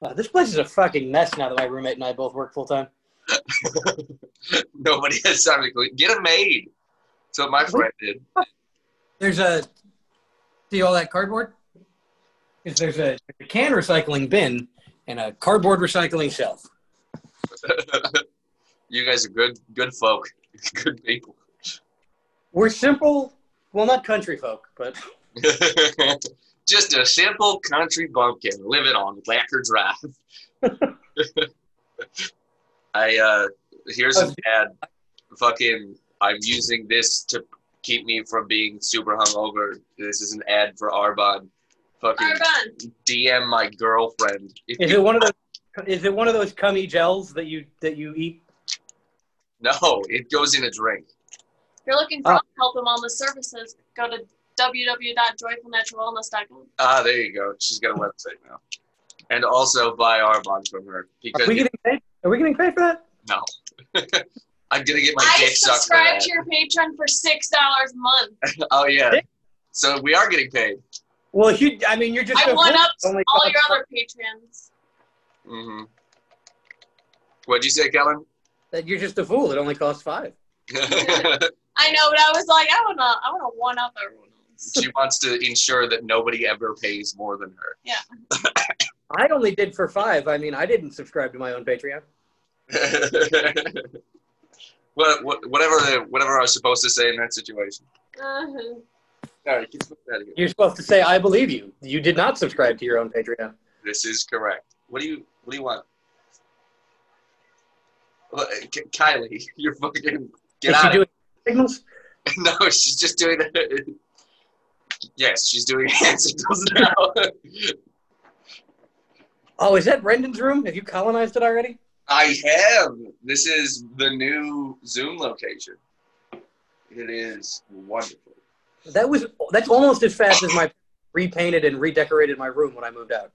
Wow, this place is a fucking mess now that my roommate and I both work full time. Nobody has time to clean. Get a maid. So my friend did. There's a see all that cardboard? Is there's a, a can recycling bin and a cardboard recycling shelf. you guys are good, good folk, good people. We're simple, well, not country folk, but Just a simple country bumpkin living on Wacker Drive. I uh here's an ad. Fucking, I'm using this to keep me from being super hungover. This is an ad for Arbonne. Fucking Arbonne. DM my girlfriend. If is you- it one of those? Is it one of those cummy gels that you that you eat? no, it goes in a drink. If you're looking for Oh. help and wellness services, go to www.joyfulnaturalwellness.com. Ah, there you go. She's got a website now. And also buy our Arbonne from her Are because we getting paid? Are we getting paid for that? no. I'm gonna get my I dick sucked for subscribe to your Patreon for six dollars a month. Oh yeah. So we are getting paid. Well, you. I mean, you're just. I a one fool. up Only all costs- your other patrons. Mm-hmm. What'd you say, Kellen? that You're just a fool. It only costs five. I know, but I was like, I wanna, I wanna one up everyone else. She wants to ensure that nobody ever pays more than her. Yeah. I only did for five. I mean, I didn't subscribe to my own Patreon. what, what, whatever, the, whatever I was supposed to say in that situation. Uh-huh. All right, get out of here. You're supposed to say, "I believe you." You did not subscribe to your own Patreon. This is correct. What do you, what do you want? Well, Kylie, you're fucking get Is she out. doing signals? No, she's just doing. Yes, she's doing hand signals now. Oh, is that Brendan's room? Have you colonized it already? I have. This is the new Zoom location. It is wonderful. That was that's almost as fast as my repainted and redecorated my room when I moved out.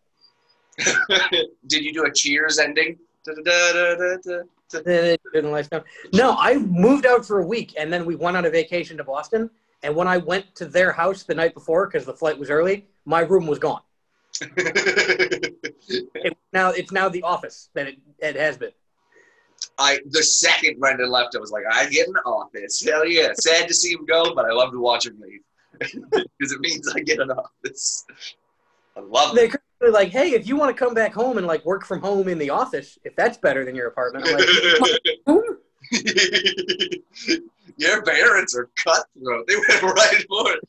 Did you do a Cheers ending? Didn't last time. No, I moved out for a week and then we went on a vacation to Boston. And when I went to their house the night before because the flight was early, my room was gone. It, now it's now the office that it, it has been. I the second Brendan left, I was like, I get an office. Hell yeah! Sad to see him go, but I love to watch him leave because it means I get an office. I love it. They're like, hey, if you want to come back home and like work from home in the office, if that's better than your apartment, I'm like? Your parents are cutthroat. They went right for it.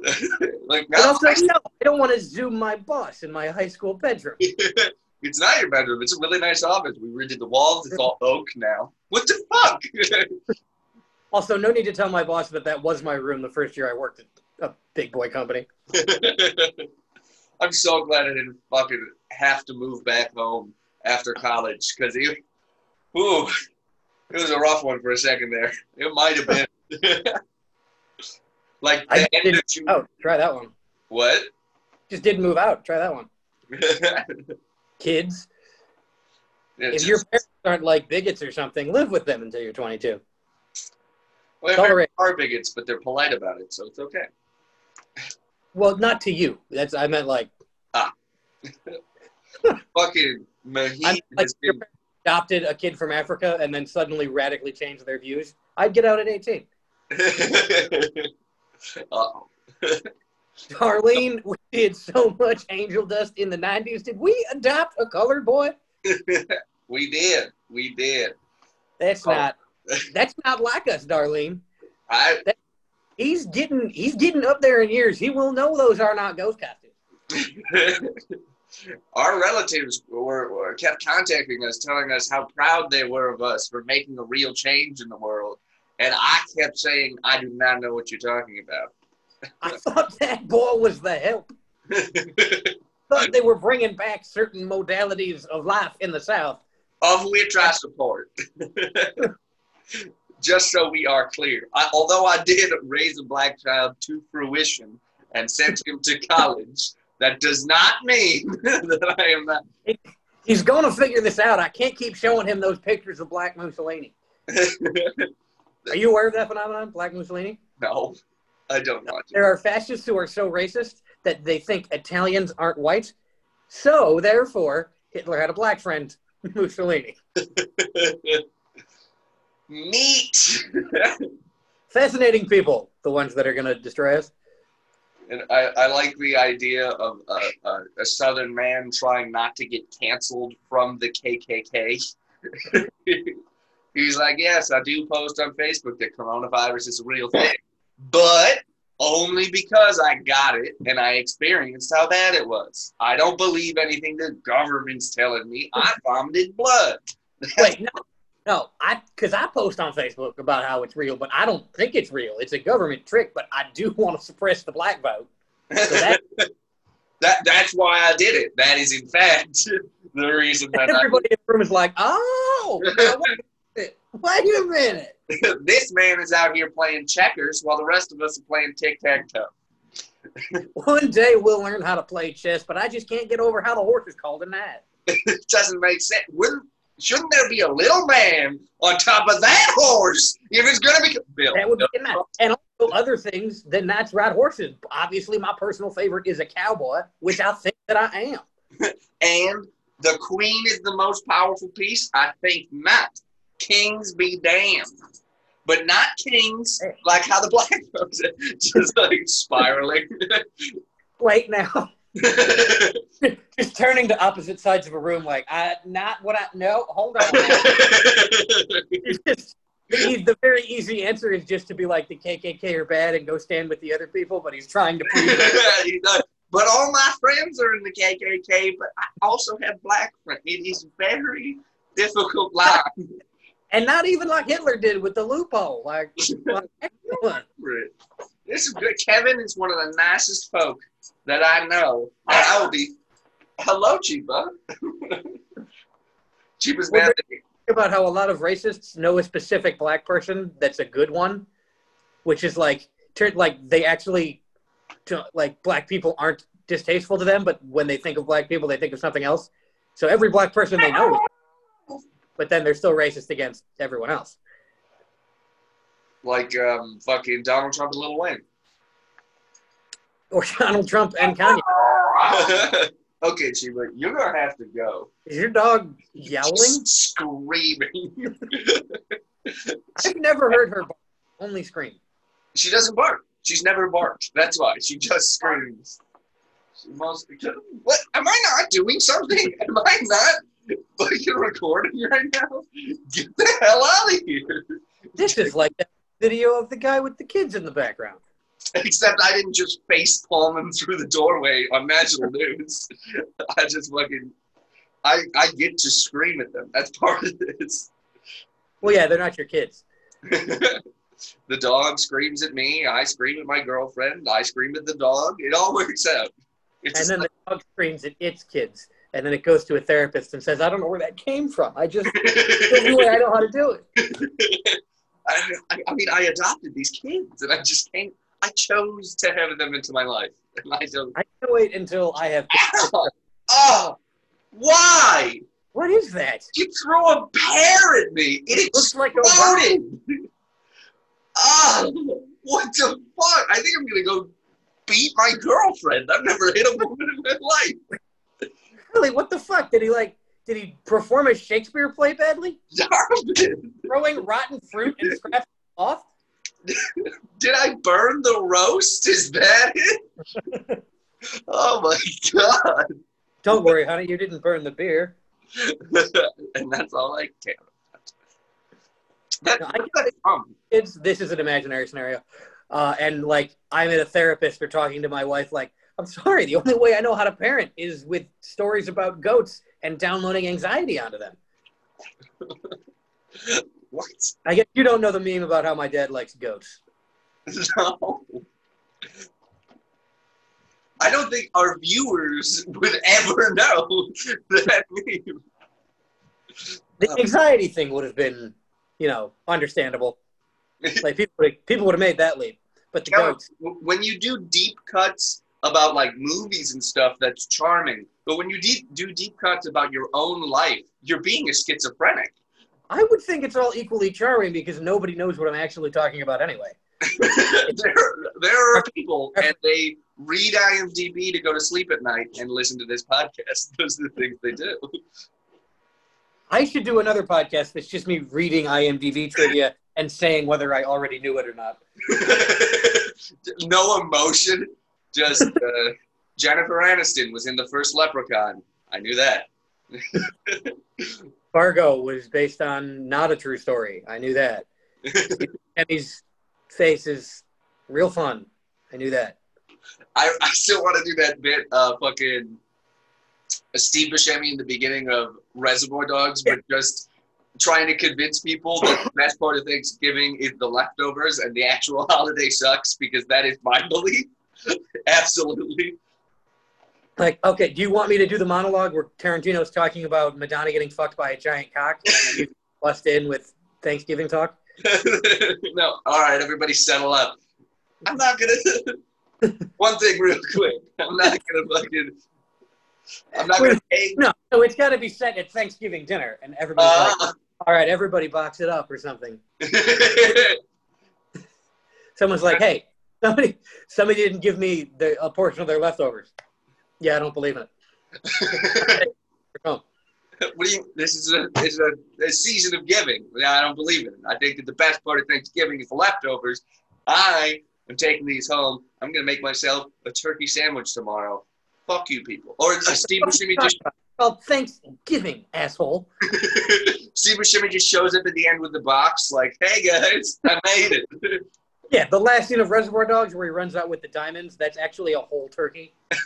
like now, also, no, I don't want to zoom my boss in my high school bedroom. it's not your bedroom. It's a really nice office. We redid the walls. It's all oak now. What the fuck? Also, no need to tell my boss that that was my room the first year I worked at a big boy company. I'm so glad I didn't fucking have to move back home after college because ooh, it was a rough one for a second there. It might have been. like I the end of June. Oh, try that one. What? Just didn't move out. Try that one. Kids, It's if your parents aren't like bigots or something, live with them until you're 22. well, all they're bigots, but they're polite about it, so it's okay. Well, not to you. That's I meant like Ah. Fucking Mahit I'm like has your been parents adopted a kid from Africa and then suddenly radically changed their views. I'd get out at 18. Uh-oh. Darlene, we did so much angel dust in the 90s. Did we adopt a colored boy? we did. We did. That's Oh. not. That's not like us, Darlene. I He's getting he's getting up there in years. He will know those are not ghost costumes. Our relatives were, were kept contacting us, telling us how proud they were of us for making a real change in the world, and I kept saying, "I do not know what you're talking about." I thought that boy was the help. Thought they were bringing back certain modalities of life in the South. of which I support. Just so we are clear, I, although I did raise a black child to fruition and sent him to college, that does not mean that I am not. He's going to figure this out. I can't keep showing him those pictures of Black Mussolini. Are you aware of that phenomenon, Black Mussolini? no, I don't to. There are fascists who are so racist that they think Italians aren't white. So, therefore, Hitler had a black friend, Mussolini. Neat. Fascinating people, the ones that are going to destroy us. And I, I like the idea of a, a, a southern man trying not to get canceled from the KKK. He's like, yes, I do post on Facebook that coronavirus is a real thing, but only because I got it and I experienced how bad it was. I don't believe anything the government's telling me. I vomited blood. Wait, no, no, I because I post on Facebook about how it's real, but I don't think it's real. It's a government trick, but I do want to suppress the black vote. that- that that's why I did it. That is in fact the reason that I Everybody in the room is like, "Oh, now wait a minute. Wait a minute." this man is out here playing checkers while the rest of us are playing tic tac toe. One day we'll learn how to play chess, but I just can't get over how the horse is called a knight. It doesn't make sense. Wouldn't, shouldn't there be a little man on top of that horse if it's going to be Bill? That would be a knight. And also other things than knights ride horses. Obviously, my personal favorite is a cowboy, which I think that I am. And the queen is the most powerful piece? I think not. Kings be damned. But not kings like how the black folks are just like spiraling. Wait now. just turning to opposite sides of a room like I not what I no, hold on. It's just the, the very easy answer is just to be like the KKK are bad and go stand with the other people, but he's trying to prove but all my friends are in the KKK, but I also have black friends. It is very difficult line. and not even like Hitler did with the loophole. Like, like. This is good. Kevin is one of the nicest folk that I know. And I will be, hello, Chiba. Chiba's Well, bad. about how a lot of racists know a specific black person that's a good one, which is like turn like they actually like black people aren't distasteful to them, but when they think of black people, they think of something else. So every black person they know, but then they're still racist against everyone else. Like um, fucking Donald Trump and Lil Wayne. Or Donald Trump and Kanye. okay, Chiba, you're to have to go. Is your dog yelling? Screaming. I've never heard her bark, only scream. she doesn't bark. She's never barked. That's why. She just screams. She must be. what? Am I not doing something? Am I not fucking recording right now? Get the hell out of here. This is like that video of the guy with the kids in the background. Except I didn't just face palm him through the doorway on national news. I just fucking I I get to scream at them. That's part of this. Well, yeah, they're not your kids. the dog screams at me. I scream at my girlfriend. I scream at the dog. It all works out. It's And then the dog screams at its kids. And then it goes to a therapist and says, I don't know where that came from. I just, way I know how to do it. I, I, I mean, I adopted these kids, and I just can't. I chose to have them into my life, and I don't. I can't wait until I have. Ow! Oh, why? What is that? You threw a pear at me. It looks like a exploded. Oh, what the fuck? I think I'm gonna go beat my girlfriend. I've never hit a woman in my life. Really, what the fuck? Did he like, did he perform a Shakespeare play badly? Throwing rotten fruit and scraps off? Did I burn the roast? Is that it? oh my god. Don't worry, honey, you didn't burn the beer. and that's all I care about. That, No, I that's um, It's, this is an imaginary scenario. Uh, and like, I'm at a therapist for talking to my wife, like, I'm sorry, the only way I know how to parent is with stories about goats and downloading anxiety onto them. I guess you don't know the meme about how my dad likes goats. No. I don't think our viewers would ever know that meme. The anxiety thing would have been, you know, understandable. Like people, would- people would have made that leap. But the goats, when you do deep cuts about like movies and stuff, that's charming. But when you deep, do deep cuts about your own life, you're being a schizophrenic. I would think it's all equally charming because nobody knows what I'm actually talking about anyway. there, there are people, and they read IMDb to go to sleep at night and listen to this podcast. Those are the things they do. I should do another podcast that's just me reading IMDb trivia and saying whether I already knew it or not. no emotion. Just uh, Jennifer Aniston was in the first Leprechaun. I knew that. Fargo was based on not a true story. I knew that. Emmy's face is real fun. I knew that. I, I still want to do that bit, uh, fucking Steve Buscemi in the beginning of Reservoir Dogs, but just trying to convince people that the best part of Thanksgiving is the leftovers and the actual holiday sucks because that is my belief. Absolutely. Like, okay, do you want me to do the monologue where Tarantino's talking about Madonna getting fucked by a giant cock and you bust in with Thanksgiving talk? no, all right, everybody settle up. I'm not gonna. One thing, real quick. I'm not gonna fucking. I'm not gonna. No, no, it's got to be set at Thanksgiving dinner, and everybody's Uh, like, "All right, everybody box it up" or something. Someone's like, "Hey, somebody, somebody didn't give me the, a portion of their leftovers." Yeah, I don't believe in it. What do you? This is a this is a, a season of giving. Yeah, I don't believe in it. I think that the best part of Thanksgiving is the leftovers. I am taking these home. I'm gonna make myself a turkey sandwich tomorrow. Fuck you, people. Or uh, Steve Buscemi just well, Thanksgiving, asshole. Steve Buscemi just shows up at the end with the box, like, "Hey guys, I made it." Yeah, the last scene of Reservoir Dogs where he runs out with the diamonds, that's actually a whole turkey.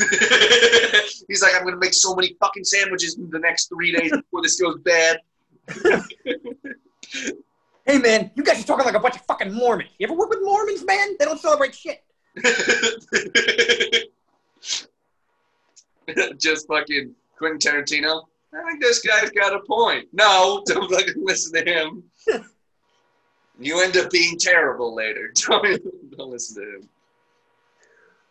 He's like, "I'm gonna make so many fucking sandwiches in the next three days before this goes bad." Hey, man, you guys are talking like a bunch of fucking Mormons. You ever work with Mormons, man? They don't celebrate shit. just fucking Quentin Tarantino. I think this guy's got a point. No, don't fucking listen to him. You end up being terrible later. Don't, don't listen to him.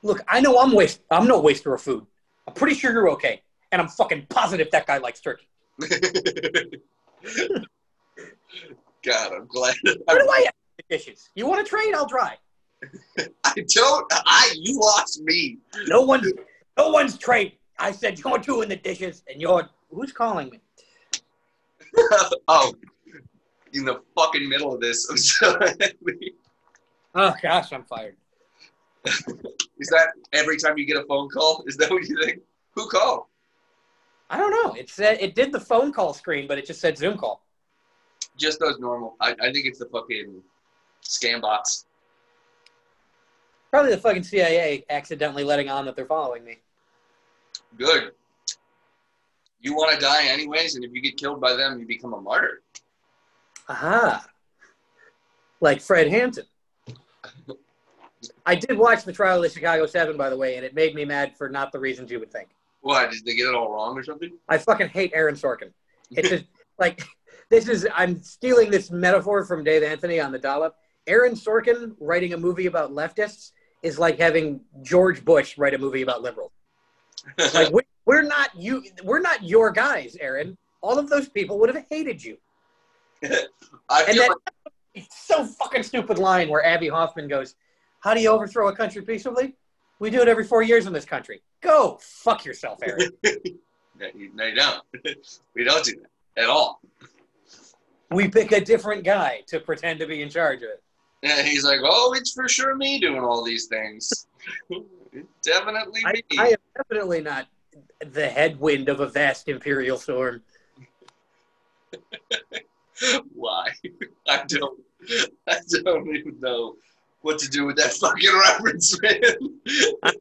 Look, I know I'm waste. I'm no waster of food. I'm pretty sure you're okay, and I'm fucking positive that guy likes turkey. God, I'm glad. Where do I have the dishes? You want to trade? I'll try. I don't. I you lost me. No one, no one's trade. I said you're doing the dishes, and you're who's calling me? oh, in the fucking middle of this. I'm so happy. Oh gosh, I'm fired. Is that every time you get a phone call? Is that what you think? Who called? I don't know. It said it did the phone call screen, but it just said Zoom call. Just those normal. I, I think it's the fucking scam bots. Probably the fucking CIA accidentally letting on that they're following me. Good. You want to die anyways, and if you get killed by them, you become a martyr. Aha. Like Fred Hampton. I did watch the trial of the Chicago Seven, by the way, and it made me mad for not the reasons you would think. What? Did they get it all wrong or something? I fucking hate Aaron Sorkin. It's just like this is I'm stealing this metaphor from Dave Anthony on the dollop. Aaron Sorkin writing a movie about leftists is like having George Bush write a movie about liberals. Like we, we're not you we're not your guys, Aaron. All of those people would have hated you. I And then like so fucking stupid line where Abbie Hoffman goes, "How do you overthrow a country peaceably? We do it every four years in this country. Go fuck yourself, Aaron. no, you, no, you don't. we don't do that at all. we pick a different guy to pretend to be in charge of it." And he's like, "Oh, it's for sure me doing all these things. Definitely I, me." I am definitely not the headwind of a vast imperial storm. Why? I don't. I don't even know what to do with that fucking reference, man.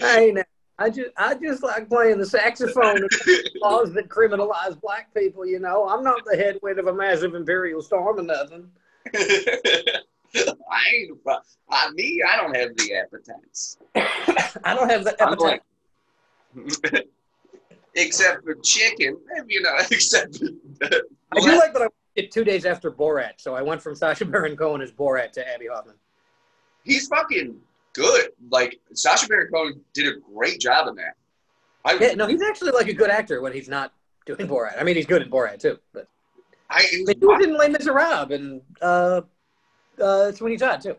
Hey, now, I just I just like playing the saxophone laws that criminalize black people. You know, I'm not the headwind of a massive imperial storm or nothing. I ain't. I, me, I don't have the appetites. I don't have the appetite. Except for chicken, you know. Except for, I do like that I it two days after Borat, so I went from Sacha Baron Cohen as Borat to Abbie Hoffman. he's fucking good. Like Sacha Baron Cohen did a great job in that. I, Yeah, no, he's actually like a good actor when he's not doing Borat. I mean, he's good in Borat too, but I, but he was in Les Miserables and uh, uh, Sweeney Todd too.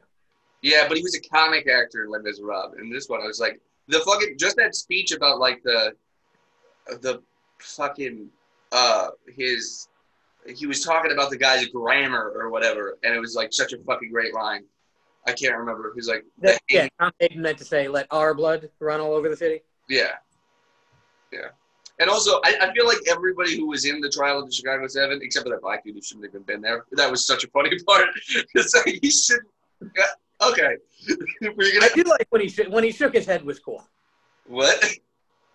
Yeah, but he was a comic actor in Les Miserables. And this one, I was like, the fucking just that speech about like the the fucking uh his he was talking about the guy's grammar or whatever, and it was like such a fucking great line. I can't remember. who's like, That- yeah, Tom Hayden meant to say, "Let our blood run all over the city." yeah, yeah. And also, I, I feel like everybody who was in the trial of the Chicago Seven, except for that black dude who shouldn't have even been there, that was such a funny part. It's like he should. yeah, Okay, we're I gonna do like when he sh- when he shook his head was cool. what?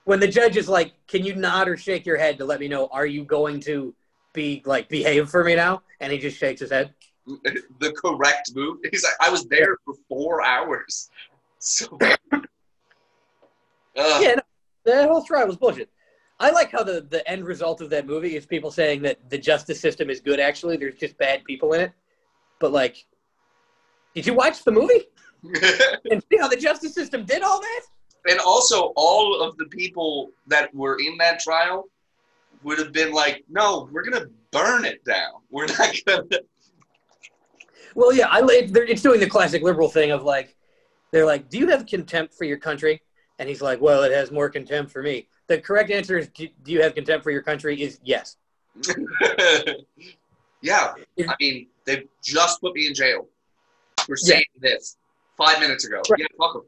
When the judge is like, "Can you nod or shake your head to let me know? Are you going to be like behave for me now?" And he just shakes his head. the correct move. He's like, I was there for four hours. So, Ugh. Yeah, no, the whole trial was bullshit. I like how the, the end result of that movie is people saying that the justice system is good. Actually, there's just bad people in it. But like, did you watch the movie and see how the justice system did all that? And also, all of the people that were in that trial would have been like, "No, we're gonna burn it down. We're not gonna." Well, yeah, I it, it's doing the classic liberal thing of like, they're like, "Do you have contempt for your country?" And he's like, "Well, it has more contempt for me." The correct answer is, "Do do you have contempt for your country?" Is yes. yeah, I mean, they just put me in jail for saying this five minutes ago. Right. Yeah, fuck 'em.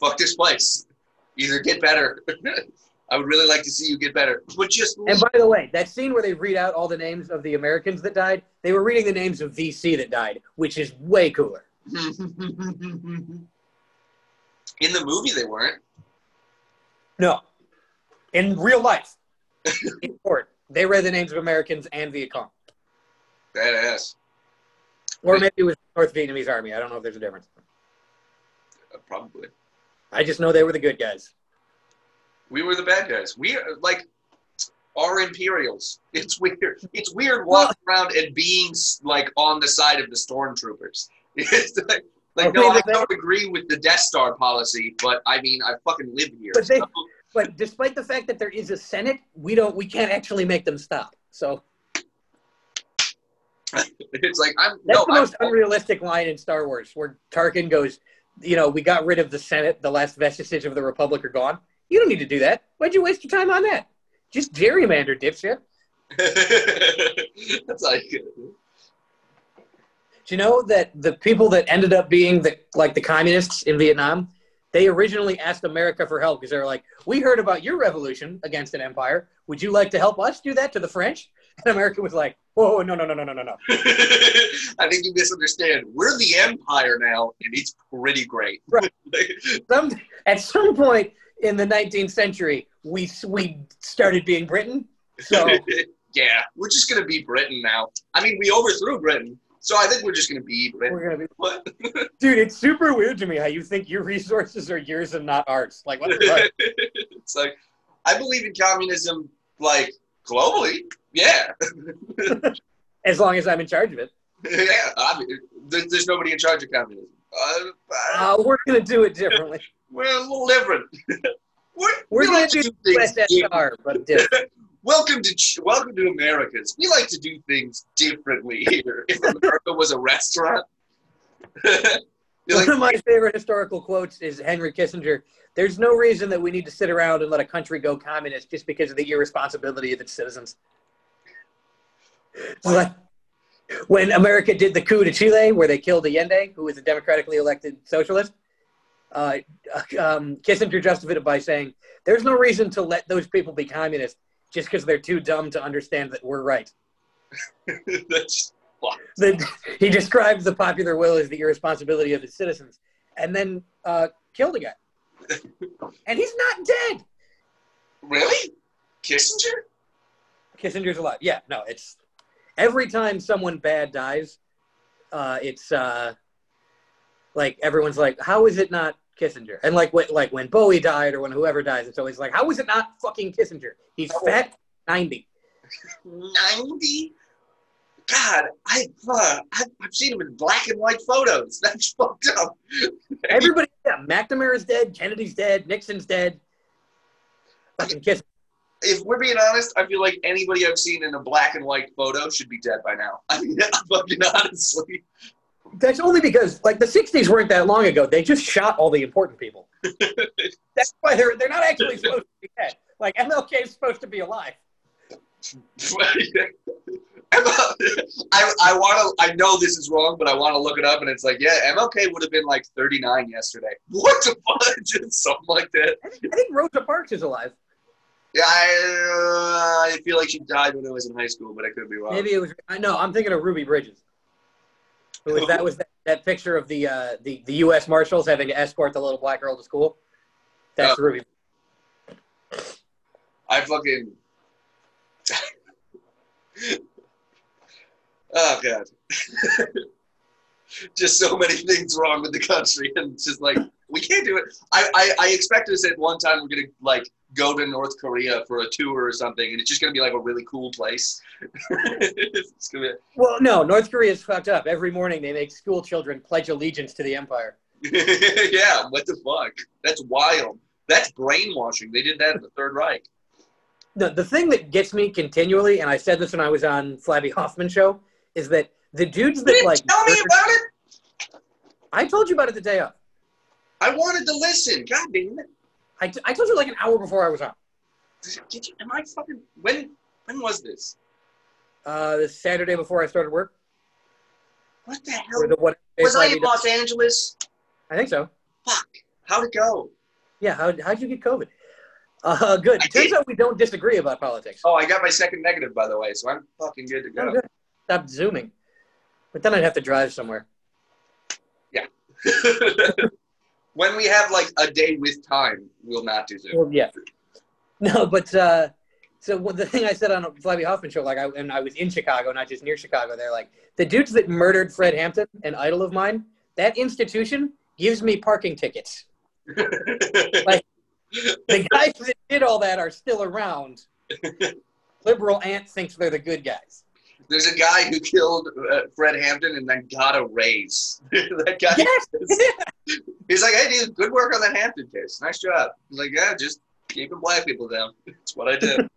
Fuck this place. Either get better. I would really like to see you get better, but just And by the way, that scene where they read out all the names of the Americans that died, they were reading the names of VC that died, which is way cooler. in the movie they weren't. No, in real life, in court, they read the names of Americans and Viet Cong, Badass. or maybe it was North Vietnamese Army. I don't know if there's a difference. Uh, probably. I just know they were the good guys. We were the bad guys. We are like our Imperials. It's weird. It's weird walking around and being like on the side of the stormtroopers. It's like, like Okay, no, I don't agree with the Death Star policy, but I mean, I fucking live here. But they- so- But despite the fact that there is a Senate, we don't, we can't actually make them stop. So it's like I'm that's no, the I'm, most unrealistic line in Star Wars, where Tarkin goes, "You know, we got rid of the Senate. The last vestige of the Republic are gone. You don't need to do that. Why'd you waste your time on that? Just gerrymander, dipshit." that's like Do you know that the people that ended up being the like the communists in Vietnam, they originally asked America for help because they were like, "We heard about your revolution against an empire. Would you like to help us do that to the French?" And America was like, "Whoa, no, no, no, no, no, no, no." I think you misunderstand. We're the empire now, and it's pretty great. Right. Some at some point in the 19th century, we we started being Britain. So yeah, we're just gonna be Britain now. I mean, we overthrew Britain, so I think we're just gonna be Britain. we're gonna be, What? dude. It's super weird to me how you think your resources are yours and not ours. Like what the fuck? it's like I believe in communism, like globally. Yeah, As long as I'm in charge of it, yeah. I mean, there, there's nobody in charge of communism. Uh, uh, uh, we're gonna do it differently. we're a little different. we're We're gonna like do things different. USSR, but different. Welcome to welcome to Americans. We like to do things differently here. If America was a restaurant, One of my favorite historical quotes is Henry Kissinger. There's no reason that we need to sit around and let a country go communist just because of the irresponsibility of its citizens. Like when America did the coup to Chile, where they killed Allende, who was a democratically elected socialist, uh, um, Kissinger justified it by saying, "There's no reason to let those people be communist just because they're too dumb to understand that we're right." that's the, he describes the popular will as the irresponsibility of his citizens, and then uh, killed a guy. and he's not dead. really Kissinger. Kissinger's alive. Yeah, no, it's every time someone bad dies, uh, it's uh, like everyone's like, "How is it not Kissinger?" And like, when, like when Bowie died or when whoever dies, it's always like, "How is it not fucking Kissinger? He's fat, ninety. Ninety. God, I, uh, I've, I've seen him in black and white photos. That's fucked up. Everybody, yeah, McNamara's dead, Kennedy's dead, Nixon's dead. Fucking Kissinger. If we're being honest, I feel like anybody I've seen in a black and white photo should be dead by now. I mean, fucking honestly. That's only because like the '60s weren't that long ago. They just shot all the important people. That's why they're they're not actually supposed to be dead. Like MLK is supposed to be alive. I, I want to. I know this is wrong, but I want to look it up, and it's like, yeah, MLK would have been like 39 yesterday. What the fuck? Something like that. I think, I think Rosa Parks is alive. Yeah, I, uh, I feel like she died when I was in high school, but I could be wrong. Maybe it was. I know. I'm thinking of Ruby Bridges. Was, that was that, that picture of the uh, the the U.S. Marshals having to escort the little black girl to school. That's Oh. Ruby. I fucking. oh god. just so many things wrong with the country, and it's just like we can't do it. I, I I expected us at one time we're gonna like go to North Korea for a tour or something, and it's just gonna be like a really cool place. be. Well, no, North Korea is fucked up. Every morning they make school children pledge allegiance to the empire. yeah, what the fuck? That's wild. That's brainwashing. They did that in the Third Reich. The the thing that gets me continually, and I said this when I was on Flabby Hoffman show, is that the dudes that like tell me about it. I told you about it the day of. I wanted to listen. God damn it. I, t- I told you like an hour before I was on. Did you? Am I fucking? When? When was this? Uh, the Saturday before I started work. What the hell? The what? Was I in Los Angeles? I think so. Fuck. How'd it go? Yeah. How how'd you get COVID? Uh, good. I Turns did. out we don't disagree about politics. Oh, I got my second negative, by the way, so I'm fucking good to Oh, go. good. Stop zooming. But then I'd have to drive somewhere. Yeah. when we have like a day with time, we'll not do Zoom. Well, yeah. No, but uh, so the thing I said on a Flabby Hoffman show, like, I, and I was in Chicago, not just near Chicago. They're like the dudes that murdered Fred Hampton, an idol of mine. That institution gives me parking tickets. Like- The guys that did all that are still around. Liberal aunt thinks they're the good guys. There's a guy who killed uh, Fred Hampton and then got a raise. that guy. Yes. He's like, hey, dude, good work on that Hampton case. Nice job. He's like, yeah, just keeping black people down. That's what I do.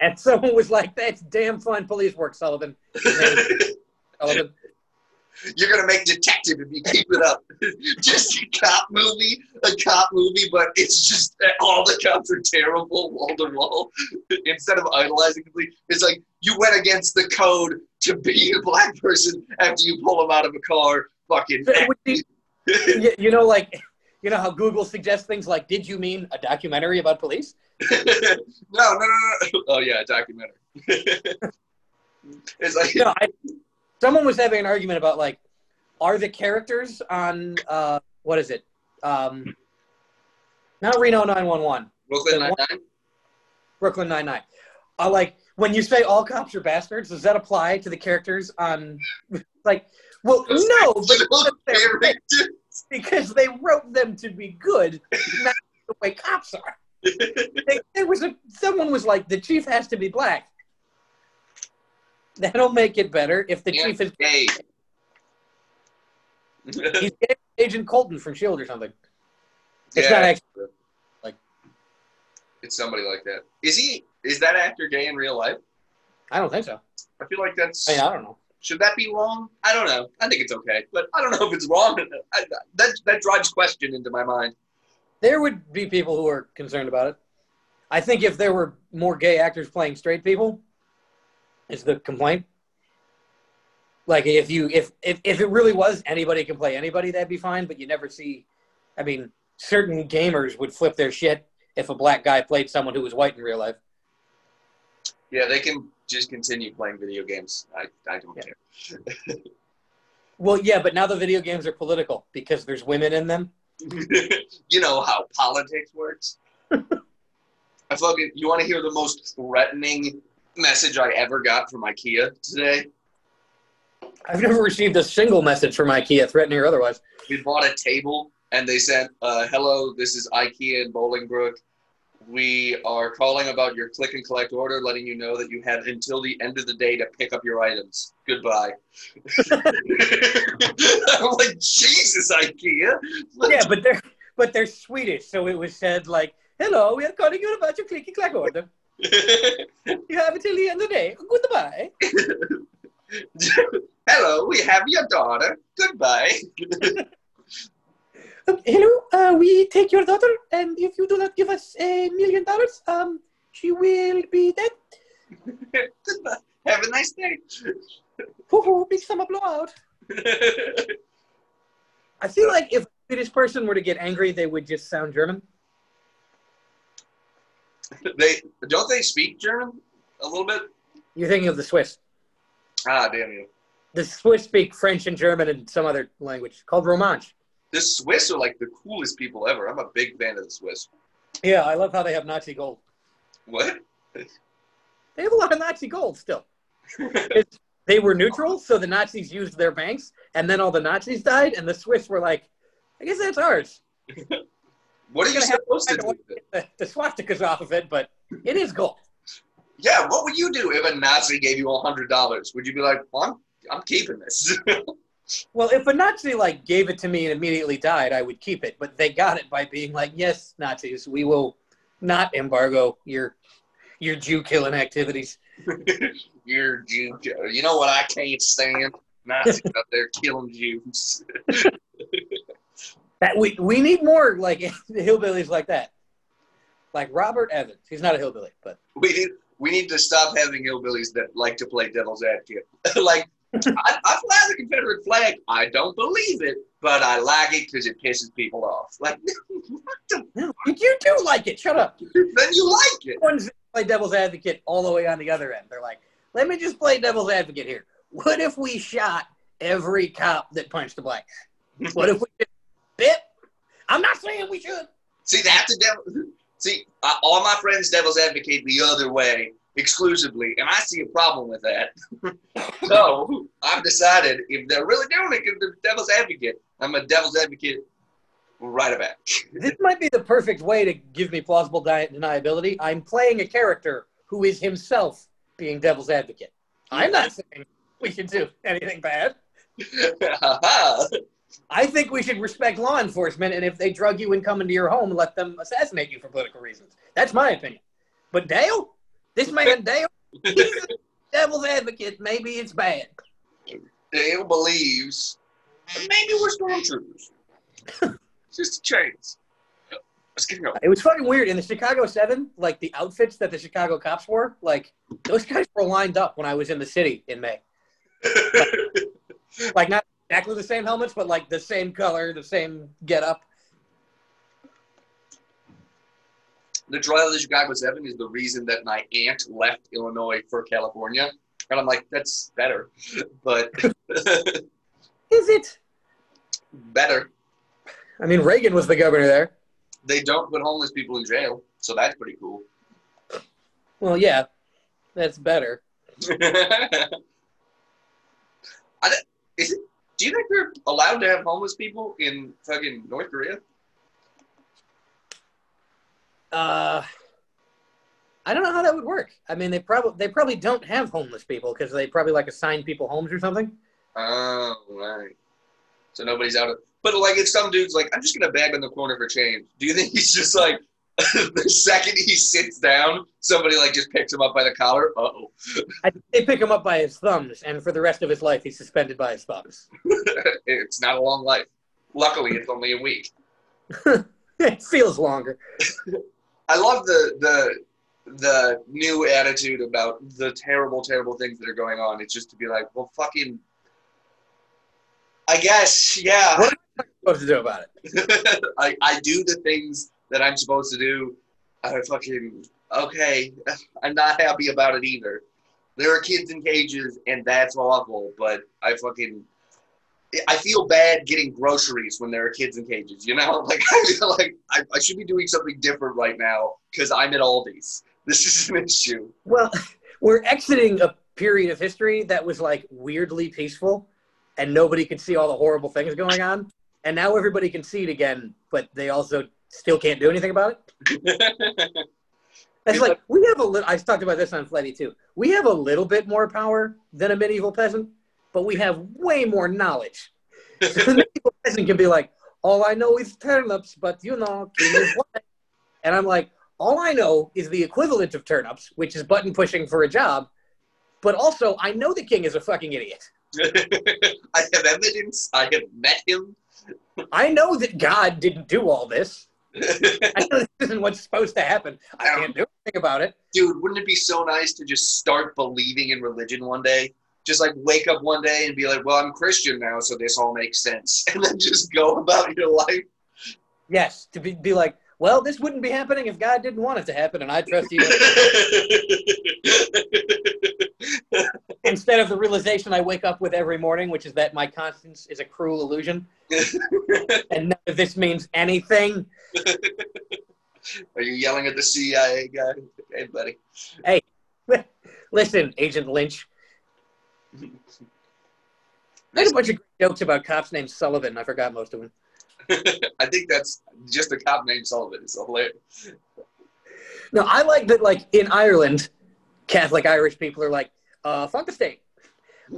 and someone was like, "That's damn fun police work, Sullivan." Sullivan. You're gonna make detective if you keep it up. just a cop movie, a cop movie, but it's just that all the cops are terrible, wall to wall. Instead of idolizing the police, it's like you went against the code to be a black person after you pull them out of a car. Fucking. So it would be- you, know, like you know how Google suggests things like, "Did you mean a documentary about police?" no, no, no, no. Oh yeah, a documentary. it's like No, I, someone was having an argument about like, are the characters on uh, what is it? Um, not Reno 911, Brooklyn the Nine one- Nine. Brooklyn Nine Nine. Uh, like when you say all cops are bastards, does that apply to the characters on? Like, well, no, but because they wrote them to be good, not the way cops are. They- There was a someone was like, the chief has to be black. That'll make it better if the chief is gay. he's Agent Colton from Shield or something. It's not actually. It's somebody like that. Is he? Is that actor gay in real life? I don't think so. I feel like that's. I mean, I don't know. Should that be wrong? I don't know. I think it's okay, but I don't know if it's wrong. I, that that drives question into my mind. There would be people who are concerned about it. I think if there were more gay actors playing straight people, is the complaint. Like if you if if, if it really was anybody can play anybody, that'd be fine. But you never see. I mean, certain gamers would flip their shit if a black guy played someone who was white in real life. Yeah, they can just continue playing video games. I, I don't Yeah. care. Well, yeah, but now the video games are political because there's women in them. you know how politics works. I fucking. You want to hear the most threatening message I ever got from IKEA today? I've never received a single message from IKEA, threatening or otherwise. we bought a table and they said, uh, "Hello, this is IKEA in Bolingbrook. We are calling about your click and collect order, letting you know that you have until the end of the day to pick up your items. Goodbye." I'm like, Jesus, IKEA. Yeah, but they're but they're Swedish, so it was said like, "Hello, we are calling you about your click and collect order. You have until the end of the day. Goodbye." Hello, we have your daughter. Goodbye. Hello, uh, we take your daughter, and if you do not give us a million dollars, um, she will be dead. Have a nice day. Hoo hoo, big summer blowout. I feel like if a Swedish person were to get angry, they would just sound German. they don't they speak German a little bit? You're thinking of the Swiss. Ah, damn you. The Swiss speak French and German and some other language called Romansh. The Swiss are like the coolest people ever. I'm a big fan of the Swiss. Yeah, I love how they have Nazi gold. What? They have a lot of Nazi gold still. They were neutral, so the Nazis used their banks, and then all the Nazis died, and the Swiss were like, I guess that's ours. what are you supposed to do? The, the swastikas off of it, but it is gold. Yeah, what would you do if a Nazi gave you a hundred dollars? Would you be like, well, I'm, I'm keeping this? Well, if a Nazi like gave it to me and immediately died, I would keep it. But they got it by being like, "Yes, Nazis, we will not embargo your your Jew killing activities." You're Jew. You know what I can't stand? Nazis out there killing Jews. That we we need more like hillbillies like that, like Robert Evans. He's not a hillbilly, but we need we need to stop having hillbillies that like to play devil's advocate. like I, I fly the Confederate flag. I don't believe it, but I like it because it pisses people off. Like, what the, you do like it. Shut up. then you like it. Ones play devil's advocate all the way on the other end. They're like, "Let me just play devil's advocate here. What if we shot every cop that punched a black guy? What if we just bit? I'm not saying we should." See, that's a devil. See, uh, all my friends devil's advocate the other way exclusively, and I see a problem with that. so I've decided if they're really doing it, because they're devil's advocate, I'm a devil's advocate right about. this might be the perfect way to give me plausible di- deniability. I'm playing a character who is himself being devil's advocate. I'm not saying we should do anything bad. I think we should respect law enforcement, and if they drug you and come into your home, let them assassinate you for political reasons. That's my opinion. But Dale, this man Dale, he's a devil's advocate. Maybe it's bad. Dale believes maybe we're stormtroopers. Just a chance. Let's get going. It was fucking weird in the Chicago Seven. Like the outfits that the Chicago cops wore, like those guys were lined up when I was in the city in May. Like not exactly the same helmets, but like the same color, the same get up. The trial of the was Seven is the reason that my aunt left Illinois for California. And I'm like, that's better. But Is it? better. I mean, Reagan was the governor there. They don't put homeless people in jail, so that's pretty cool. Well, yeah, that's better. I, is it, do you think they're allowed to have homeless people in fucking North Korea? Uh, I don't know how that would work. I mean, they probably they probably don't have homeless people because they probably like assign people homes or something. Oh, right. So nobody's out of. But like, if some dude's like, I'm just gonna beg in the corner for change. Do you think he's just like, the second he sits down, somebody like just picks him up by the collar? Uh oh. They pick him up by his thumbs, and for the rest of his life, he's suspended by his thumbs. it's not a long life. Luckily, it's only a week. it feels longer. I love the the the new attitude about the terrible, terrible things that are going on. It's just to be like, well, fucking. I guess, yeah. What am I supposed to do about it? I, I do the things that I'm supposed to do. I fucking okay. I'm not happy about it either. There are kids in cages, and that's awful. But I fucking I feel bad getting groceries when there are kids in cages. You know, like I feel like I, I should be doing something different right now because I'm at Aldi's. This is an issue. Well, we're exiting a period of history that was like weirdly peaceful, and nobody could see all the horrible things going on. And now everybody can see it again, but they also still can't do anything about it. It's like we have a little. I talked about this on Fleddy too. We have a little bit more power than a medieval peasant, but we have way more knowledge. So the medieval peasant can be like, "All I know is turnips, but you know, king is white." And I'm like, "All I know is the equivalent of turnips, which is button pushing for a job." But also, I know the king is a fucking idiot. I have evidence. I have met him. I know that God didn't do all this. I know this isn't what's supposed to happen. I um, can't do anything about it. Dude, wouldn't it be so nice to just start believing in religion one day? Just like wake up one day and be like, well, I'm Christian now, so this all makes sense. And then just go about your life. Yes, to be, be like, well, this wouldn't be happening if God didn't want it to happen, and I trust you. Instead of the realization I wake up with every morning, which is that my conscience is a cruel illusion, and none of this means anything. Are you yelling at the CIA guy? Hey, buddy. Hey, listen, Agent Lynch, Had a bunch of jokes about cops named Sullivan. I forgot most of them. I think that's just a cop named Sullivan. It's hilarious. No, I like that. Like in Ireland, Catholic Irish people are like, uh, "Fuck the state,"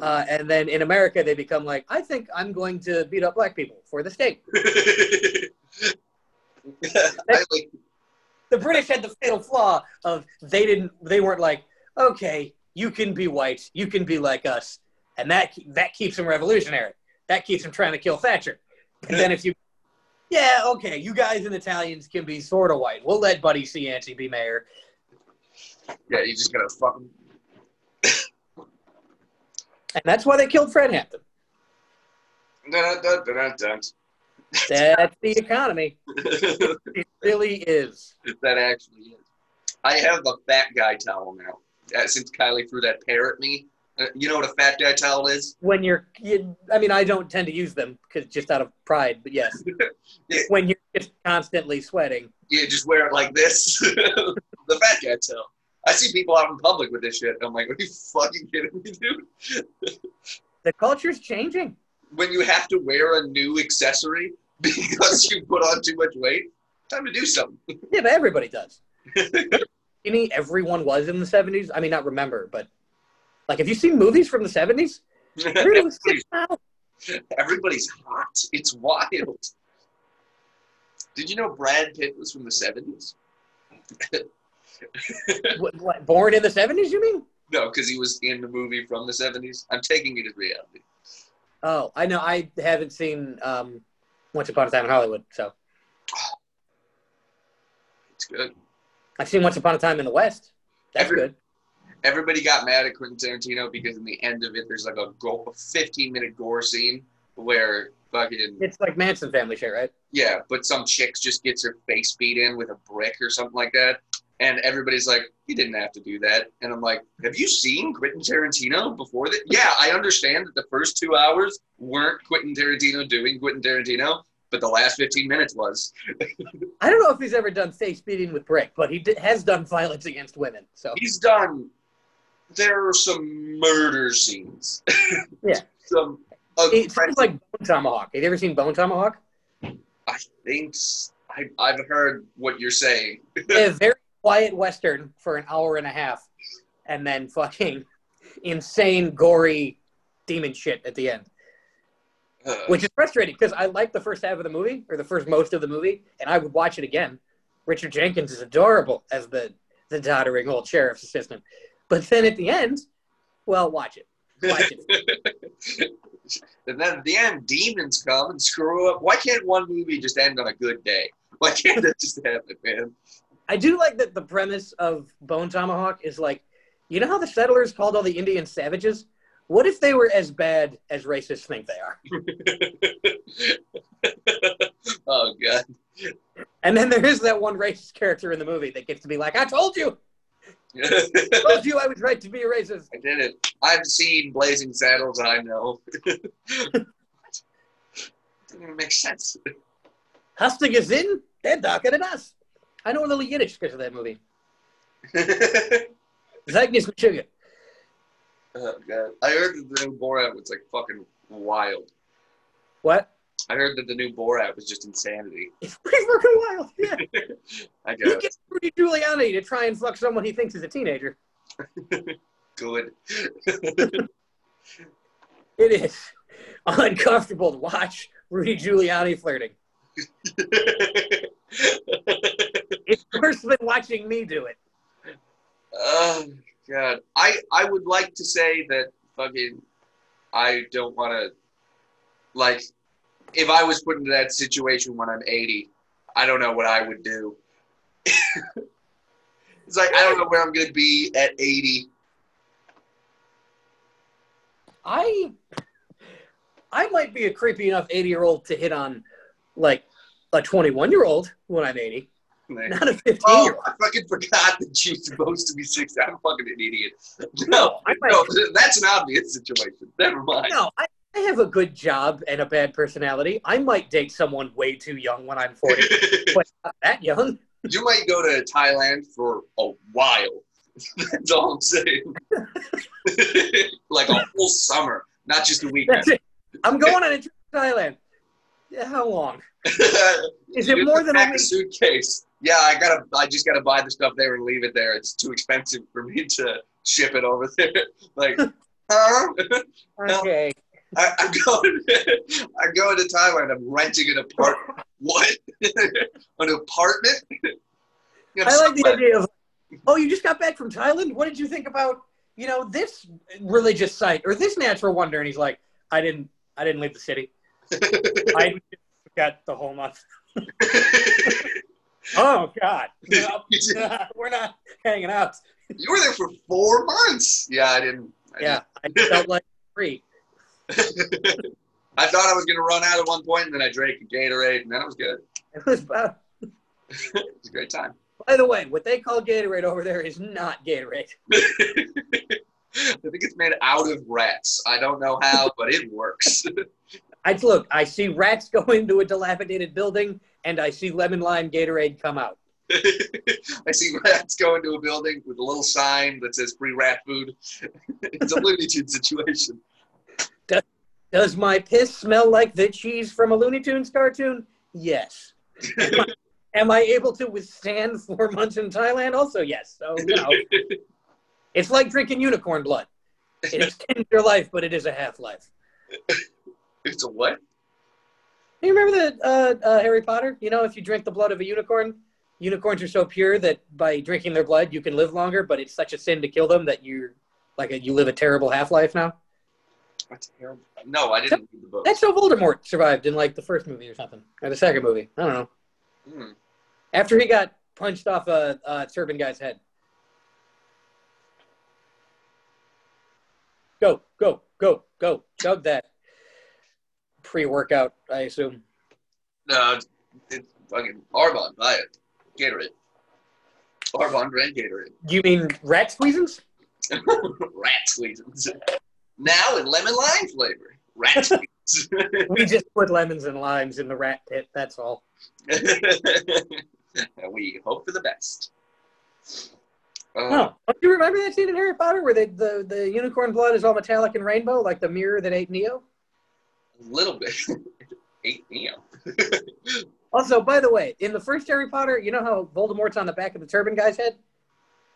uh, and then in America they become like, "I think I'm going to beat up black people for the state." Like, The British had the fatal flaw of they didn't. They weren't like, "Okay, you can be white, you can be like us," and that that keeps them revolutionary. That keeps them trying to kill Thatcher. And then if you, yeah, okay, you guys and Italians can be sort of white. We'll let Buddy Cianci be mayor. yeah, you just gotta fucking. And that's why they killed Fred Hampton. Dun, dun, dun, dun, That's the economy. It really is. that actually is. I have a fat guy towel now. Uh, since Kylie threw that pear at me, uh, you know what a fat guy towel is? When you're, you, I mean, I don't tend to use them because just out of pride, but yes, Yeah. when you're just constantly sweating. Yeah, just wear it like this. the fat guy towel. I see people out in public with this shit. I'm like, are you fucking kidding me, dude? The culture's changing. When you have to wear a new accessory because you put on too much weight, time to do something. Yeah, but everybody does. You mean everyone was in the 70s? I mean, not remember, but like, have you seen movies from the 70s? Everybody's, everybody's hot. It's wild. Did you know Brad Pitt was from the 70s? What, what, born in the 70s, you mean? No, because he was in the movie from the 70s. I'm taking it as reality. Oh, I know. I haven't seen um, Once Upon a Time in Hollywood, so It's good. I've seen Once Upon a Time in the West. That's Every- good. Everybody got mad at Quentin Tarantino because in the end of it, there's like a, go- a 15 minute gore scene where fucking It's like Manson family shit, right? yeah, but some chicks just gets her face beat in with a brick or something like that, and everybody's like, "He didn't have to do that," and I'm like, "Have you seen Quentin Tarantino before that?" Yeah, I understand that the first two hours weren't Quentin Tarantino doing Quentin Tarantino, but the last 15 minutes was. I don't know if he's ever done face beating with brick, but he d- has done violence against women. So He's done. There are some murder scenes. Yeah. some. it sounds like Bone Tomahawk. Have you ever seen Bone Tomahawk? I think I've heard what you're saying. a very quiet western for an hour and a half, and then fucking insane, gory demon shit at the end, Uh, which is frustrating because I like the first half of the movie or the first most of the movie, and I would watch it again. Richard Jenkins is adorable as the the doddering old sheriff's assistant, but then at the end, well, watch it. Watch it. and then at the end, demons come and screw up. Why can't one movie just end on a good day? Why can't that just happen, man? I do like that the premise of Bone Tomahawk is like, you know how the settlers called all the Indians savages? What if they were as bad as racists think they are? oh god. And then there is that one racist character in the movie that gets to be like, I told you, I told you I was right to be a racist. I did it. I've seen Blazing Saddles. I know. What? Doesn't make sense. Hast du gesehen? They're darker than us. I know a little Yiddish because of that movie. Zeig nicht mit Sugar. Oh god. I heard that the new Borat was like fucking wild. What? I heard that the new Borat was just insanity. It's pretty fucking wild. Yeah. I He guess. gets Rudy Giuliani to try and fuck someone he thinks is a teenager. Good. It is uncomfortable to watch Rudy Giuliani flirting. It's worse than watching me do it. oh god. I I would like to say that fucking I don't want to, like, if I was put into that situation when I'm 80, I don't know what I would do. it's like, I don't know where I'm going to be at 80. I I might be a creepy enough 80 year old to hit on like a 21 year old when I'm 80, not a 15 Oh, year old. I fucking forgot that you're supposed to be 60. I'm fucking an idiot. No, No, no, that's an obvious situation. Never mind. No, I, I have a good job and a bad personality. I might date someone way too young when I'm 40, but not that young. you might go to Thailand for a while. That's all I'm saying. like a whole summer, not just a weekend. I'm going on a trip to Thailand. Yeah, how long? Is it more than a a week? suitcase? Yeah, I gotta. I just gotta buy the stuff there and leave it there. It's too expensive for me to ship it over there. Like, huh? Okay. I, I'm going. I'm going to Thailand. I'm renting an apartment. what? an apartment? You know, I like the idea of, oh, you just got back from Thailand? What did you think about, you know, this religious site or this natural wonder? And he's like, I didn't, I didn't leave the city. I got the whole month. Oh God, No, we're not hanging out. you were there for four months. Yeah, I didn't. I Yeah, I felt like free. I thought I was gonna run out at one point, and then I drank a Gatorade, and then it was good. It was. Uh, It was a great time. by the way, what they call Gatorade over there is not Gatorade. I think it's made out of rats. I don't know how, but it works. I look. I see rats go into a dilapidated building, and I see lemon lime Gatorade come out. I see rats go into a building with a little sign that says free rat food. it's a Looney Tunes situation. Does my piss smell like the cheese from a Looney Tunes cartoon? Yes. Am I, am I able to withstand four months in Thailand? Also, yes. So, you know, it's like drinking unicorn blood. It extends your life, but it is a half life. It's a what? You remember the uh, uh, Harry Potter? You know, if you drink the blood of a unicorn, unicorns are so pure that by drinking their blood, you can live longer. But it's such a sin to kill them that you're like a, you live a terrible half life now. That's terrible? No, I didn't read the book. That's how Voldemort survived in like the first movie or something, or the second movie. I don't know. Hmm. After he got punched off a, a turban guy's head. Go, go, go, go. Chug that. Pre workout, I assume. No, it's, it's fucking Arbonne. Buy it. Gatorade. Arbonne brand Gatorade. You mean rat squeezins? rat squeezes. Now in lemon lime flavor. Rat squeezes. We just put lemons and limes in the rat pit, that's all. we hope for the best. Uh, Oh, don't you remember that scene in Harry Potter where they, the, the unicorn blood is all metallic and rainbow, like the mirror that ate Neo? Little bit. Eight Neo. Also, by the way, in the first Harry Potter, you know how Voldemort's on the back of the turban guy's head?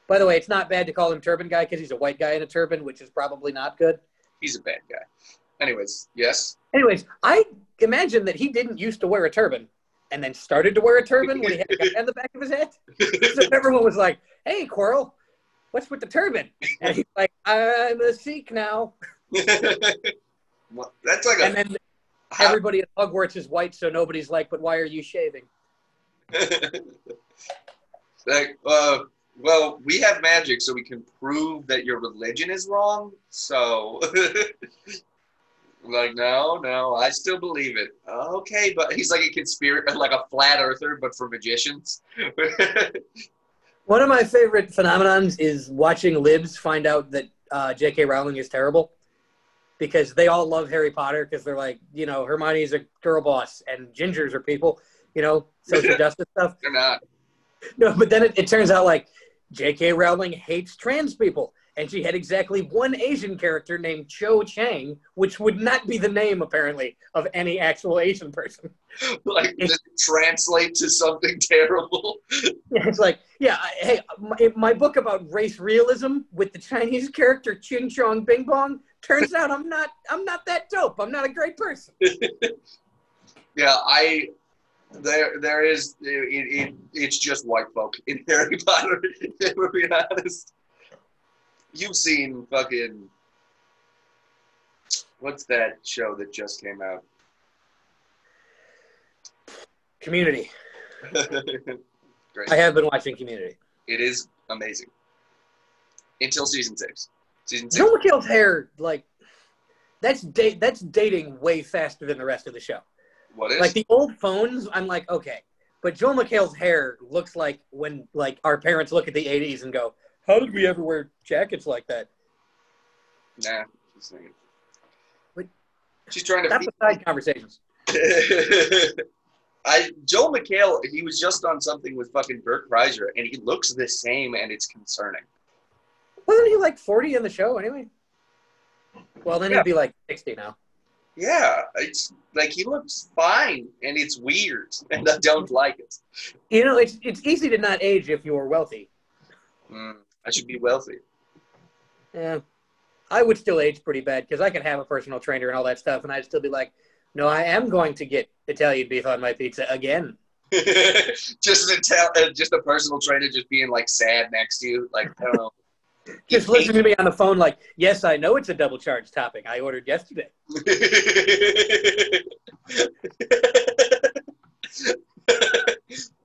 By the way, it's not bad to call him turban guy because he's a white guy in a turban, which is probably not good. He's a bad guy. Anyways, yes. Anyways, I imagine that he didn't used to wear a turban and then started to wear a turban when he had a on the back of his head. So everyone was like, hey, Quirrell, what's with the turban? And he's like, I'm a Sikh now. That's like a. And then everybody at Hogwarts is white, so nobody's like, but why are you shaving? like, uh, well, we have magic, so we can prove that your religion is wrong. So, like, no, no, I still believe it. Okay, but he's like a conspiracy, like a flat earther, but for magicians. One of my favorite phenomenons is watching libs find out that uh, J.K. Rowling is terrible because they all love Harry Potter because they're like, you know, Hermione's a girl boss and gingers are people, you know, social justice stuff. They're not. No, but then it, it turns out like J.K. Rowling hates trans people. And she had exactly one Asian character named Cho Chang, which would not be the name, apparently, of any actual Asian person. Like, does it translate to something terrible? It's like, yeah, hey, my, my book about race realism with the Chinese character Ching Chong Bing Bong turns out I'm not, I'm not that dope. I'm not a great person. Yeah, I. There, there is. It, it, it's just white folk in Harry Potter. If we're being honest, you've seen fucking. What's that show that just came out? Community. Great. I have been watching Community. It is amazing. Until season six. Season six. Joel McHale's hair, like, that's that's dating way faster than the rest of the show. What is? Like the old phones, I'm like, okay, but Joel McHale's hair looks like when like our parents look at the '80s and go, "How did we ever wear jackets like that?" nah. She's thinking. What? She's trying to. That's beside conversations. I Joel McHale, he was just on something with fucking Bert Kreischer, and he looks the same, and it's concerning. Wasn't he like 40 in the show anyway? Well, then Yeah. he'd be like 60 now. Yeah, it's like he looks fine, and it's weird, and I don't like it. You know, it's it's easy to not age if you're wealthy. Mm, I should be wealthy. Yeah, I would still age pretty bad because I could have a personal trainer and all that stuff, and I'd still be like, no, I am going to get Italian beef on my pizza again. just an Ital- uh, just a personal trainer, just being like sad next to you, like I don't know. Just listen to me on the phone, like, yes, I know it's a double charge topping. I ordered yesterday.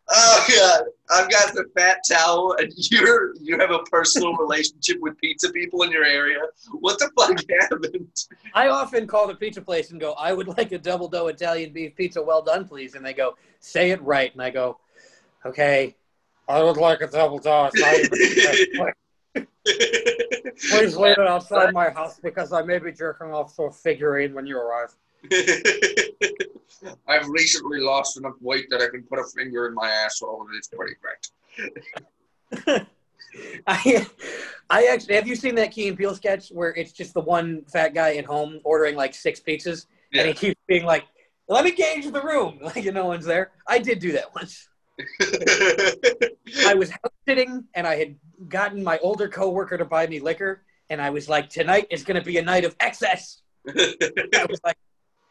oh god, I've got the fat towel, and you're you have a personal relationship with pizza people in your area. What the fuck happened? I often call the pizza place and go, I would like a double dough Italian beef pizza, well done, please. And they go, say it right. And I go, okay, I would like a double dough Italian beef. Please leave it outside my house because I may be jerking off to a figurine when you arrive. I've recently lost enough weight that I can put a finger in my asshole, and it's pretty great. I, I actually have you seen that Key and Peele sketch where it's just the one fat guy at home ordering like six pizzas and he keeps being like, "Let me gauge the room," like no one's there. I did do that once. I was house sitting and I had gotten my older coworker to buy me liquor, and I was like, "Tonight is going to be a night of excess." I was like,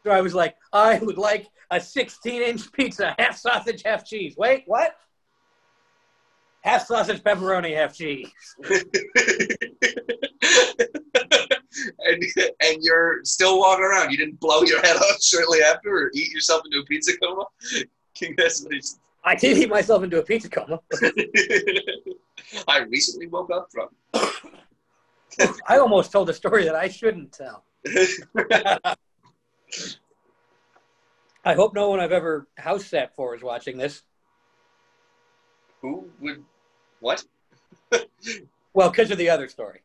so I was like, I would like a 16 inch pizza, half sausage, half cheese. Wait, what? Half sausage, pepperoni, half cheese. and and you're still walking around. You didn't blow your head off shortly after, or eat yourself into a pizza coma. Congratulations. I did eat myself into a pizza coma. I recently woke up from. I almost told a story that I shouldn't tell. I hope no one I've ever house sat for is watching this. Who would? What? Well, because of the other story.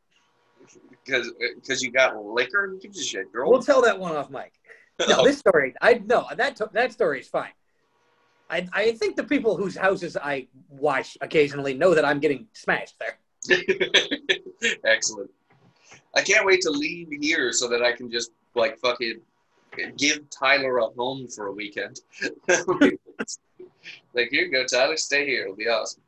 Because because uh, you got liquor and gives a shit, girl. We'll tell that one off mic. No, this story, I no, that that story is fine. I I think the people whose houses I watch occasionally know that I'm getting smashed there. Excellent. I can't wait to leave here so that I can just like fucking give Tyler a home for a weekend. like here you go, Tyler. Stay here. It'll be awesome.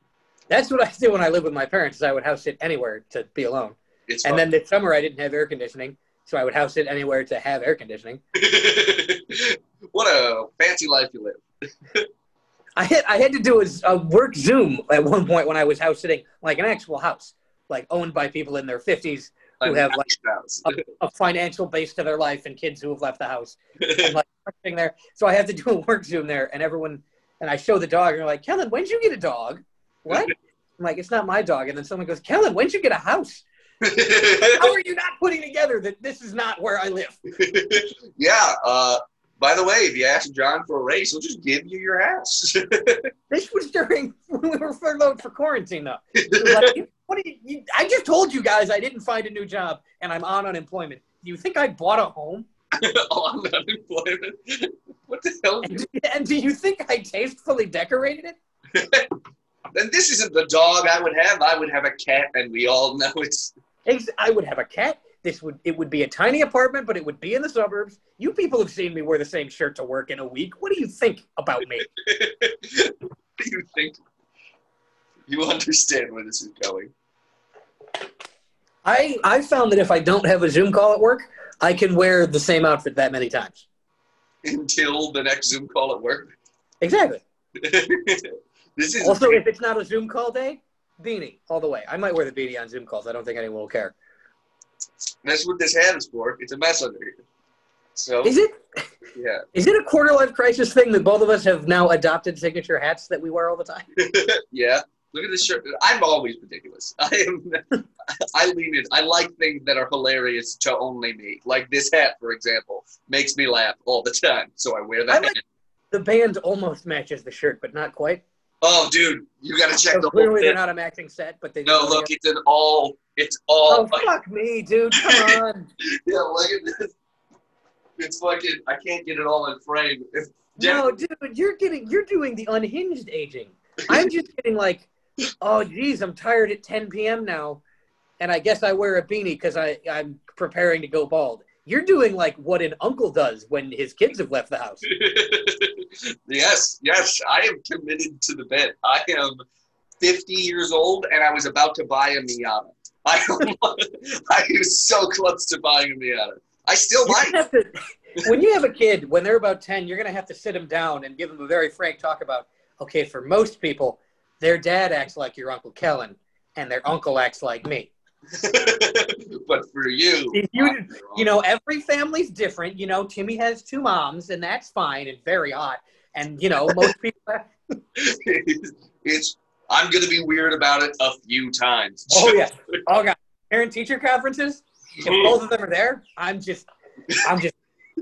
That's what I do when I live with my parents. Is I would house sit anywhere to be alone. It's And fun. then this summer I didn't have air conditioning, so I would house sit anywhere to have air conditioning. what a fancy life you live. I had I had to do a, a work Zoom at one point when I was house sitting, like an actual house, like owned by people in their fifties who have like house. a financial base to their life and kids who have left the house. I'm like sitting there, so I have to do a work Zoom there, and everyone and I show the dog, and they're like, "Kellen, when'd you get a dog?" What? I'm like, "It's not my dog." And then someone goes, "Kellen, when'd you get a house?" How are you not putting together that this is not where I live? yeah. Uh, by the way, if you ask John for a raise, he'll just give you your house. This was during when we were furloughed for quarantine, though. Like, what do you, you? I just told you guys I didn't find a new job and I'm on unemployment. Do you think I bought a home? Oh, on unemployment. What the hell? And, and do you think I tastefully decorated it? Then this isn't the dog I would have. I would have a cat, and we all know it's. I would have a cat. This would it would be a tiny apartment, but it would be in the suburbs. You people have seen me wear the same shirt to work in a week. What do you think about me? Do you think you understand where this is going? I I found that if I don't have a Zoom call at work, I can wear the same outfit that many times. Until the next Zoom call at work. Exactly. this is Also, if it's not a Zoom call day, beanie all the way. I might wear the beanie on Zoom calls. I don't think anyone will care. That's what this hat is for. It's a mess under here. So Is it yeah, is it a quarter life crisis thing that both of us have now adopted signature hats that we wear all the time? yeah. Look at this shirt. I'm always ridiculous. I am. I lean in. I like things that are hilarious to only me. Like this hat, for example, makes me laugh all the time. So I wear that. I like- hat. The band almost matches the shirt, but not quite. Oh, dude, you got to check So the whole clearly, they're not a matching set, but they. No, look, it's an all. It's all. Oh fuck me, dude! Come on. Yeah, look at this. It's fucking. I can't get it all in frame. It's No, dude, you're getting you're doing the unhinged aging. I'm just getting like, oh geez, I'm tired at 10 p.m. now, and I guess I wear a beanie because I I'm preparing to go bald. You're doing like what an uncle does when his kids have left the house. yes, yes, I am committed to the bit. I am 50 years old and I was about to buy a Miata. I, I was so close to buying a Miata. I still might. to- when you have a kid, when they're about 10, you're gonna have to sit them down and give them a very frank talk about. Okay, for most people, their dad acts like your uncle Kellen, and their uncle acts like me. but for you, If you- you know, every family's different. You know, Timmy has two moms, and that's fine and very hot. And you know, most people. it's. I'm gonna be weird about it a few times. Oh yeah. Oh god. Parent teacher conferences. If mm. both of them are there, I'm just, I'm just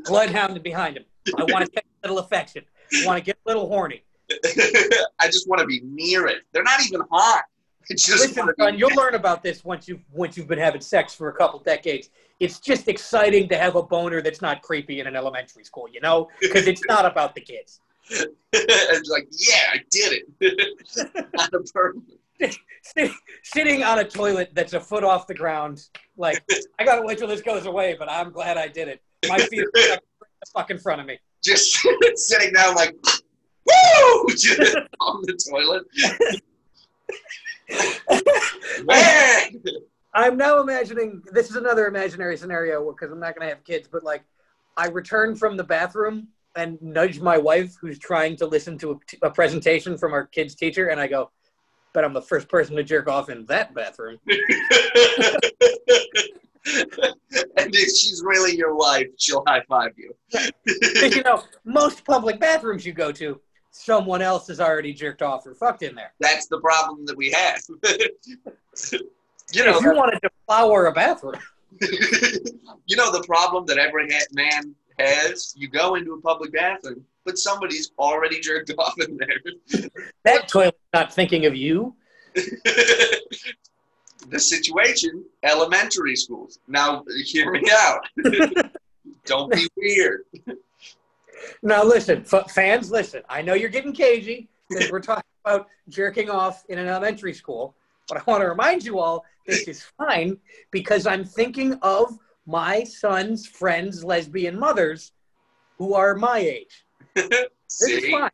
bloodhounding behind them. I want to get a little affection. I want to get a little horny. I just want to be near it. They're not even hot. I just Listen, son, you'll learn about this once you've once you've been having sex for a couple decades. It's just exciting to have a boner that's not creepy in an elementary school, you know, because it's not about the kids. it's like, yeah, I did it. Not a. Sit- sitting on a toilet that's a foot off the ground, like I gotta wait till this goes away, but I'm glad I did it. My feet are stuck the fuck in front of me. Just sitting down like, woo, just on the toilet. Man! I'm now imagining this is another imaginary scenario because I'm not gonna have kids, but like I return from the bathroom and nudge my wife who's trying to listen to a, a presentation from our kids teacher, and I go, "Bet I'm the first person to jerk off in that bathroom." and if she's really your wife, she'll high five you. you know, most public bathrooms you go to, someone else has already jerked off or fucked in there. That's the problem that we have. you know, if you wanted to flower a bathroom, you know the problem that every man has. You go into a public bathroom, but somebody's already jerked off in there. that toilet's not thinking of you. the situation: elementary schools. Now, hear me out. Don't be weird. Now, listen, f- fans, listen. I know you're getting cagey because we're talking about jerking off in an elementary school, but I want to remind you all this is fine because I'm thinking of my son's friends' lesbian mothers who are my age. This is fine.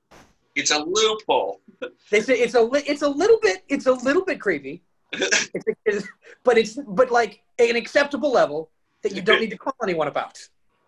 it's a loophole. This is, it's a it's a little bit it's a little bit creepy, it's, it's, but it's but like an acceptable level that you don't need to call anyone about.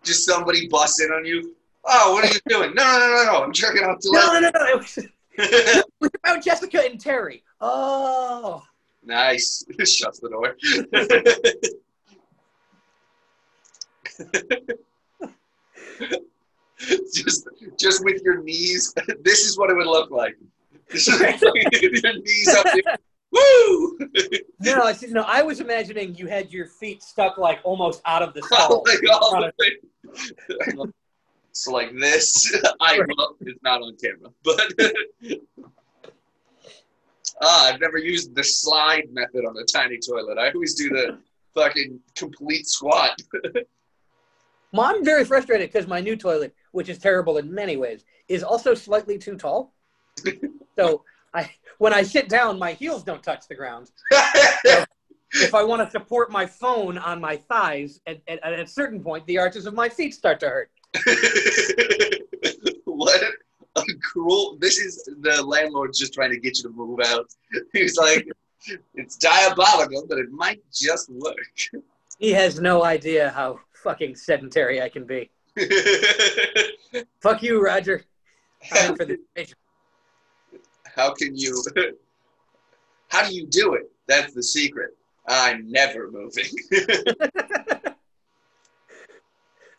Just somebody busts in on you. Oh, what are you doing? No, no, no, no, no. I'm jerking off to No, no, no, no. It was, it was about Jessica and Terry. Oh. nice. Shuts the door. just, just with your knees. This is what it would look like. your knees up. There. Woo! No, I see, no. I was imagining you had your feet stuck like almost out of the all the way. So like this, I well, it's not on camera, but ah, I've never used the slide method on a tiny toilet. I always do the fucking complete squat. Well, I'm very frustrated because my new toilet, which is terrible in many ways, is also slightly too tall. so I, when I sit down, my heels don't touch the ground. If I want to support my phone on my thighs, at, at, at a certain point, the arches of my feet start to hurt. what a cruel! This is the landlord's just trying to get you to move out. He's like, it's diabolical, but it might just work. He has no idea how fucking sedentary I can be. Fuck you, Roger. I'm for the information. How can you? How do you do it? That's the secret. I'm never moving.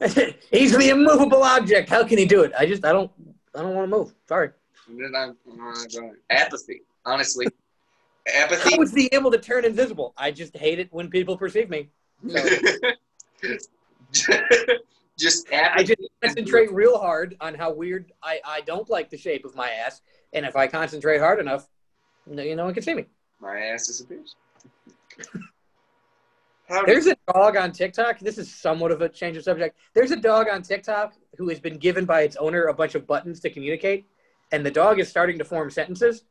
He's the immovable object. How can he do it? I just I don't I don't want to move. Sorry. And then I'm- I'm not going- Apathy, honestly. Apathy. How is he able to turn invisible? I just hate it when people perceive me. just I just concentrate real hard on how weird I, I don't like the shape of my ass, and if I concentrate hard enough, no, you no one can see me. My ass disappears. How There's a dog on TikTok. This is somewhat of a change of subject. There's a dog on TikTok who has been given by its owner a bunch of buttons to communicate, and the dog is starting to form sentences.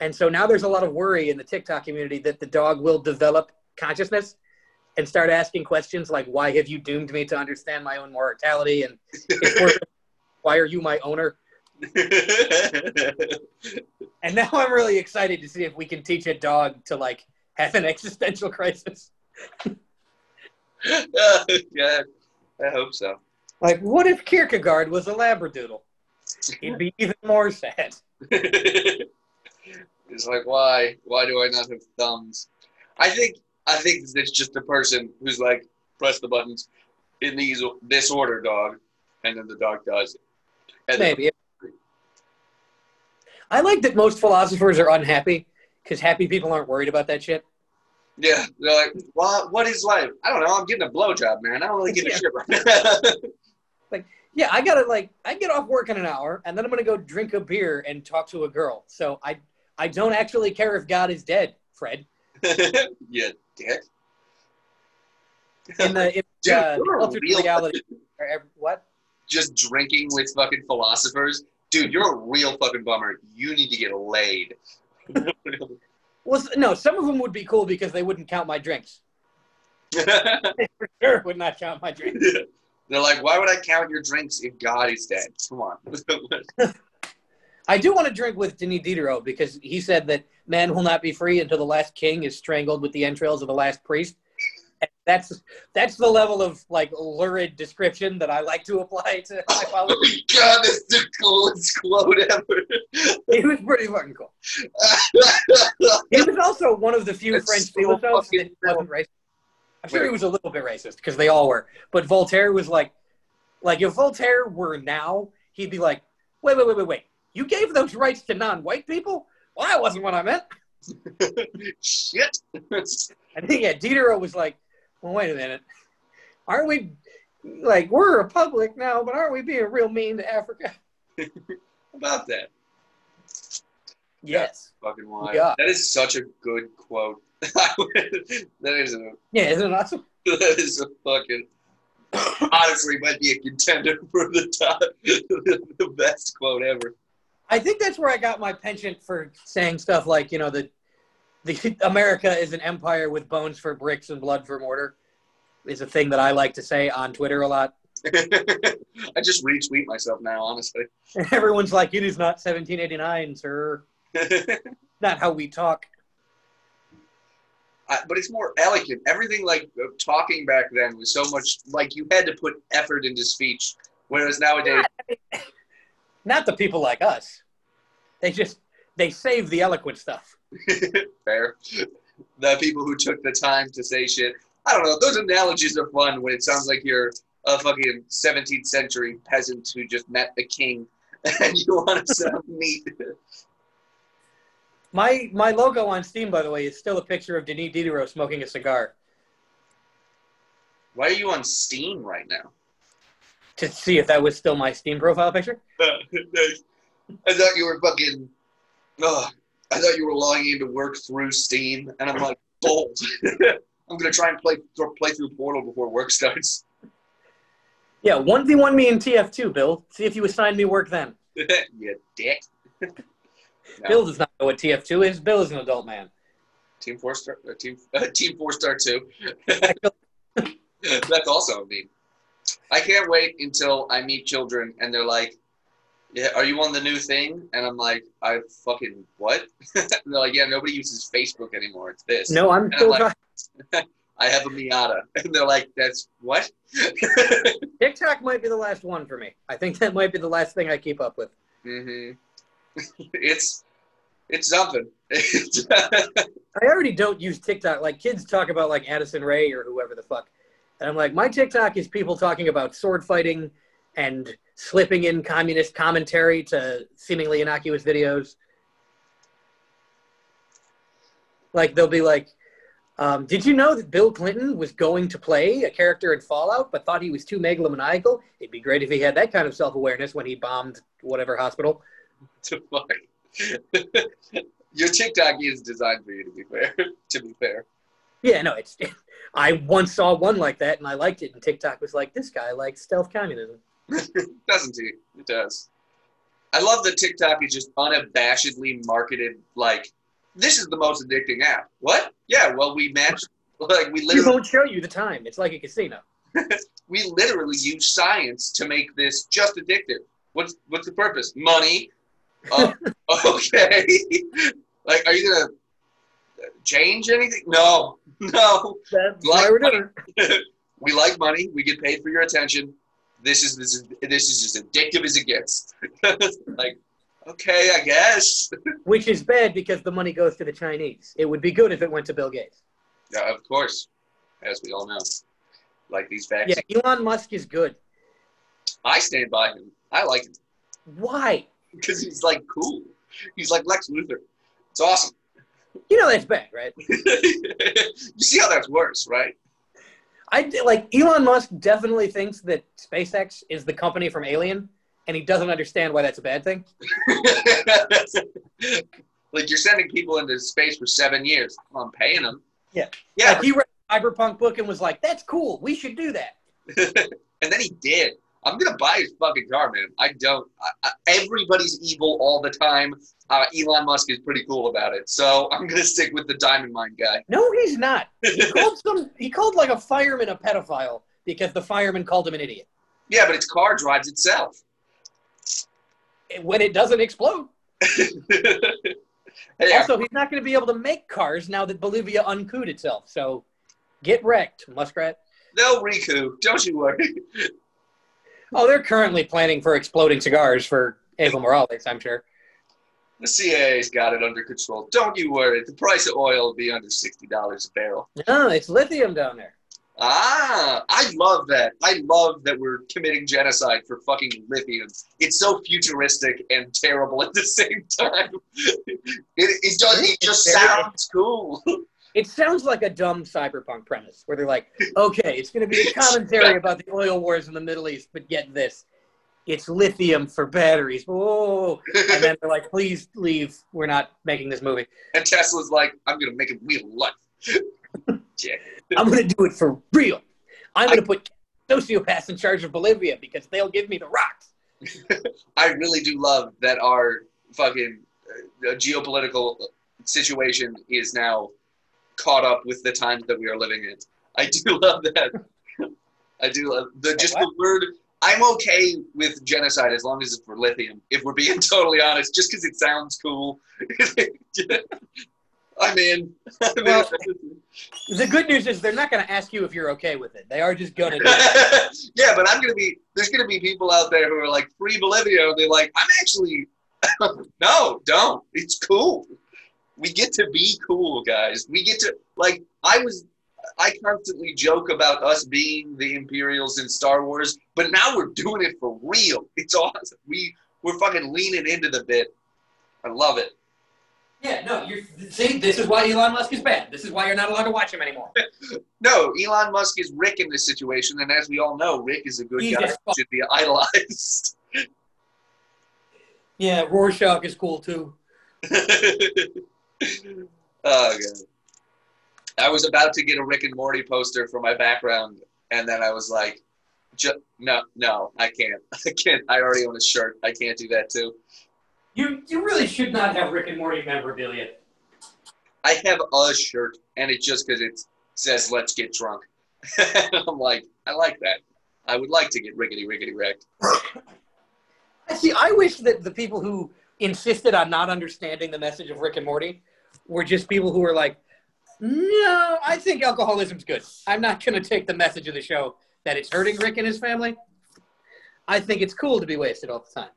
And so now there's a lot of worry in the TikTok community that the dog will develop consciousness and start asking questions like, "Why have you doomed me to understand my own mortality?" and "It's worth it. "Why are you my owner?" And now I'm really excited to see if we can teach a dog to like have an existential crisis. yeah, I hope so. Like, what if Kierkegaard was a labradoodle? He'd be even more sad. it's like why? Why do I not have thumbs? I think I think it's just a person who's like press the buttons in these this order, dog, and then the dog does it. And then- Maybe. I like that most philosophers are unhappy because happy people aren't worried about that shit. Yeah, they're like, what? What is life? I don't know. I'm getting a blowjob, man. I don't really give a shit right now. Like, yeah, I gotta like I get off work in an hour and then I'm gonna go drink a beer and talk to a girl. So I I don't actually care if God is dead, Fred. yeah, dick. In the, in Dude, uh, real- reality, what? Just drinking with fucking philosophers, dude. You're a real fucking bummer. You need to get laid. Well, no, some of them would be cool because they wouldn't count my drinks. They for sure would not count my drinks. They're like, why would I count your drinks if God is dead? Come on. I do want to drink with Denis Diderot because he said that man will not be free until the last king is strangled with the entrails of the last priest. That's that's the level of like lurid description that I like to apply to my oh followers. God, that's the coolest quote ever. He was pretty fucking cool. He was also one of the few That's French so philosophers that wasn't racist. I'm sure he was a little bit racist because they all were. But Voltaire was like, like if Voltaire were now, he'd be like, wait, wait, wait, wait, wait. You gave those rights to non-white people? Well, that wasn't what I meant. Shit. I think yeah, Diderot was like, well, wait a minute. Aren't we like we're a republic now, but aren't we being real mean to Africa? about that. Yes. Fucking wild. Yeah. That is such a good quote. that is a Yeah, isn't it awesome? that is a fucking honestly might be a contender for the top the best quote ever. I think that's where I got my penchant for saying stuff like, you know, the the America is an empire with bones for bricks and blood for mortar is a thing that I like to say on Twitter a lot. I just retweet myself now, honestly. Everyone's like, it is not 1789, sir. Not how we talk. I, but it's more elegant. Everything like uh, talking back then was so much like you had to put effort into speech, whereas nowadays, Not the people like us. They just they save the eloquent stuff. fair. The people who took the time to say shit. I don't know. Those analogies are fun when it sounds like you're a fucking 17th century peasant who just met the king and you want to sound neat. My my logo on Steam, by the way, is still a picture of Denis Diderot smoking a cigar Why are you on Steam right now? to see if that was still my Steam profile picture. I thought you were fucking. Oh, I thought you were logging in to work through Steam, and I'm like, bold. I'm gonna try and play play through Portal before work starts. Yeah, one v one me in TF2, Bill. See if you assign me work then. you dick. No. Bill does not know what TF2 is. Bill is an adult man. Team Four Star, uh, Team uh, Team Four Star Two. That's also a meme. I can't wait until I meet children and they're like, "Yeah, are you on the new thing?" And I'm like, "I fucking what?" they're like, "Yeah, nobody uses Facebook anymore. It's this." No, I'm And I'm still like- I have a Miata, and they're like, "That's what?" TikTok might be the last one for me. I think that might be the last thing I keep up with. Mm-hmm. it's it's something. I already don't use TikTok. Like kids talk about like Addison Rae or whoever the fuck, And I'm like, my TikTok is people talking about sword fighting and slipping in communist commentary to seemingly innocuous videos. Like they'll be like, um, "Did you know that Bill Clinton was going to play a character in Fallout, but thought he was too megalomaniacal? It'd be great if he had that kind of self-awareness when he bombed whatever hospital." Your TikTok is designed for you to be fair. to be fair. Yeah, no, it's. I once saw one like that and I liked it, and TikTok was like, "This guy likes stealth communism." Doesn't he? It does. I love that TikTok is just unabashedly marketed like this is the most addicting app. What? Yeah, well we match like we We literally won't show you the time. It's like a casino. we literally use science to make this just addictive. What's what's the purpose? Money. Uh, okay. like, are you gonna change anything? No, no. That's Like why we're doing we like money. We get paid for your attention. This is this is this is as addictive as it gets. like, okay, I guess. Which is bad because the money goes to the Chinese. It would be good if it went to Bill Gates. Yeah, of course, as we all know. Like these facts. Yeah, Elon Musk is good. I stand by him. I like him Why? because he's like cool. He's like Lex Luthor. It's awesome. You know that's bad, right? you see how that's worse, right? I like Elon Musk definitely thinks that SpaceX is the company from Alien, and he doesn't understand why that's a bad thing. like you're sending people into space for seven years. I'm paying them. Yeah. Yeah. Like he read a Cyberpunk book and was like, "That's cool. We should do that." and then he did. I'm gonna buy his fucking car, man. I don't. I, I, everybody's evil all the time. Uh, Elon Musk is pretty cool about it, so I'm gonna stick with the diamond mine guy. No, he's not. He called some. He called like a fireman a pedophile because the fireman called him an idiot. yeah, but its car drives itself. When it doesn't explode. hey, Also, he's not going to be able to make cars now that Bolivia uncooed itself. So, get wrecked, muskrat. They'll Riku, don't you worry. Oh, they're currently planning for exploding cigars for Evo Morales, I'm sure. The CIA's got it under control. Don't you worry. The price of oil will be under sixty dollars a barrel. No, it's lithium down there. Ah, I love that. I love that we're committing genocide for fucking lithium. It's so futuristic and terrible at the same time. It, it, does, it just sounds cool. It sounds like a dumb cyberpunk premise where they're like, okay, it's going to be a commentary about the oil wars in the Middle East, but get this. It's lithium for batteries. Whoa. And then they're like, please leave. We're not making this movie. And Tesla's like, I'm going to make it real life. yeah. I'm going to do it for real. I'm going to put sociopaths in charge of Bolivia because they'll give me the rocks. I really do love that our fucking uh, geopolitical situation is now caught up with the times that we are living in. I do love that. I do love the just the word. I'm okay with genocide as long as it's for lithium. If we're being totally honest, just because it sounds cool. I'm in. I'm in. Well- The good news is they're not going to ask you if you're okay with it. They are just going to do it. yeah, but I'm gonna be. There's gonna be people out there who are like free Bolivia. And they're like, I'm actually. no, don't. It's cool. We get to be cool, guys. We get to like. I was. I constantly joke about us being the Imperials in Star Wars, but now we're doing it for real. It's awesome. We we're fucking leaning into the bit. I love it. Yeah, no, you're see, this is why Elon Musk is bad. This is why you're not allowed to watch him anymore. No, Elon Musk is Rick in this situation, and as we all know, Rick is a good He's guy. Should be idolized. Yeah, Rorschach is cool too. oh god. I was about to get a Rick and Morty poster for my background, and then I was like, "No, no, I can't. I can't. I already own a shirt. I can't do that too. You you really should not have Rick and Morty memorabilia. I have a shirt, and it's just because it says "Let's get drunk." I'm like, I like that. I would like to get rickety rickety wrecked. See, I wish that the people who insisted on not understanding the message of Rick and Morty were just people who were like, "No, I think alcoholism's good. I'm not going to take the message of the show that it's hurting Rick and his family. I think it's cool to be wasted all the time."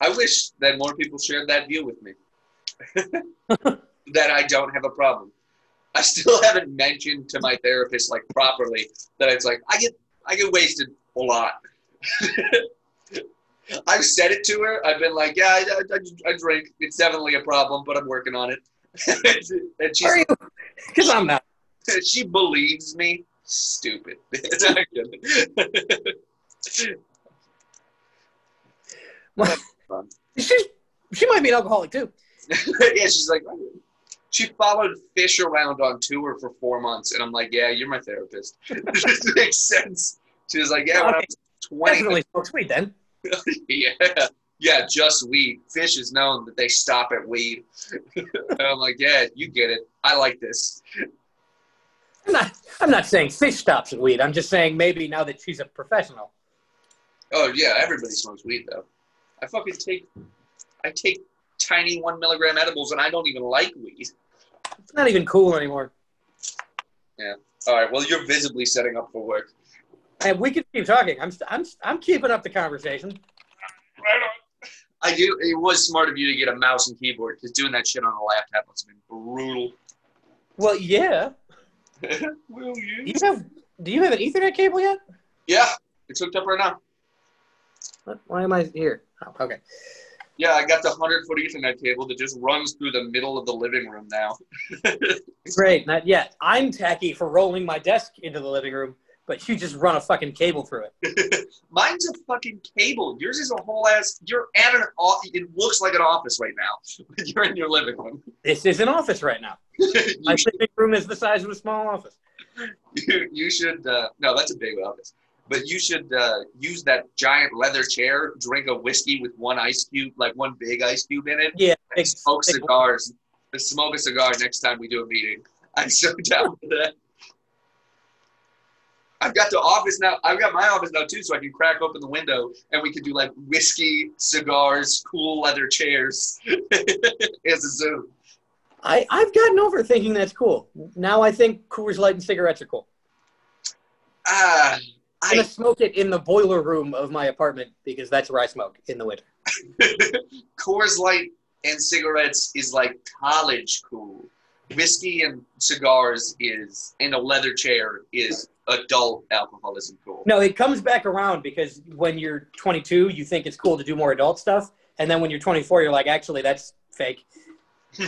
I wish that more people shared that view with me. that I don't have a problem. I still haven't mentioned to my therapist like properly that it's like I get I get wasted a lot. I've said it to her. I've been like, yeah, I, I, I drink. It's definitely a problem, but I'm working on it. and she's, Are you? Because I'm not. she believes me. Stupid. Good. She's, she might be an alcoholic too. yeah, she's like, she followed Phish around on tour for four months, and I'm like, yeah, you're my therapist. this makes sense. She was like, yeah, when I was 20. Definitely smokes weed then. yeah, yeah, just weed. Phish is known that they stop at weed. and I'm like, yeah, you get it. I like this. I'm not. I'm not saying fish stops at weed. I'm just saying maybe now that she's a professional. Oh yeah, everybody smokes weed though. I fucking take, I take tiny one milligram edibles, and I don't even like weed. It's not even cool anymore. Yeah. All right, well, you're visibly setting up for work. And we can keep talking. I'm. I'm. I'm keeping up the conversation. I do. It was smart of you to get a mouse and keyboard because doing that shit on a laptop must have been brutal. Well, yeah. Will Do you? you have? Do you have an Ethernet cable yet? Yeah, it's hooked up right now. What? Why am I here? Oh, okay. Yeah, I got the hundred foot Ethernet cable that just runs through the middle of the living room now. Great. Not yet. I'm tacky for rolling my desk into the living room, but you just run a fucking cable through it. Mine's a fucking cable. Yours is a whole ass. You're at an. office. It looks like an office right now. You're in your living room. This is an office right now. My should, living room is the size of a small office. you, you should. Uh, no, that's a big office. But you should uh, use that giant leather chair. Drink a whiskey with one ice cube, like one big ice cube in it. Yeah. and big- smoke big- cigars. Smoke a cigar next time we do a meeting. I'm so down for that. I've got the office now. I've got my office now too, so I can crack open the window and we can do like whiskey, cigars, cool leather chairs as a Zoom. I, I've gotten over thinking that's cool. Now I think Coors Light and cigarettes are cool. Ah, I'm gonna smoke it in the boiler room of my apartment because that's where I smoke in the winter. Coors Light and cigarettes is like college cool. Whiskey and cigars is in a leather chair is adult alcoholism cool. No, it comes back around because when you're 22, you think it's cool to do more adult stuff, and then when you're 24, you're like, actually, that's fake.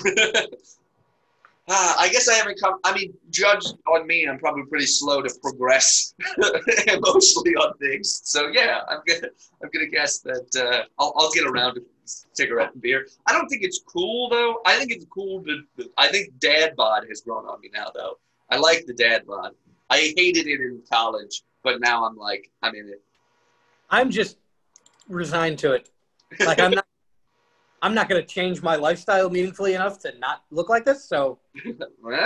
Ah, I guess I haven't come. I mean, judged on me, I'm probably pretty slow to progress emotionally on things. So yeah, I'm gonna I'm gonna guess that uh, I'll I'll get around to cigarette and beer. I don't think it's cool though. I think it's cool to. I think dad bod has grown on me now though. I like the dad bod. I hated it in college, but now I'm like I'm in it. I'm just resigned to it. Like I'm not. I'm not going to change my lifestyle meaningfully enough to not look like this. So Well,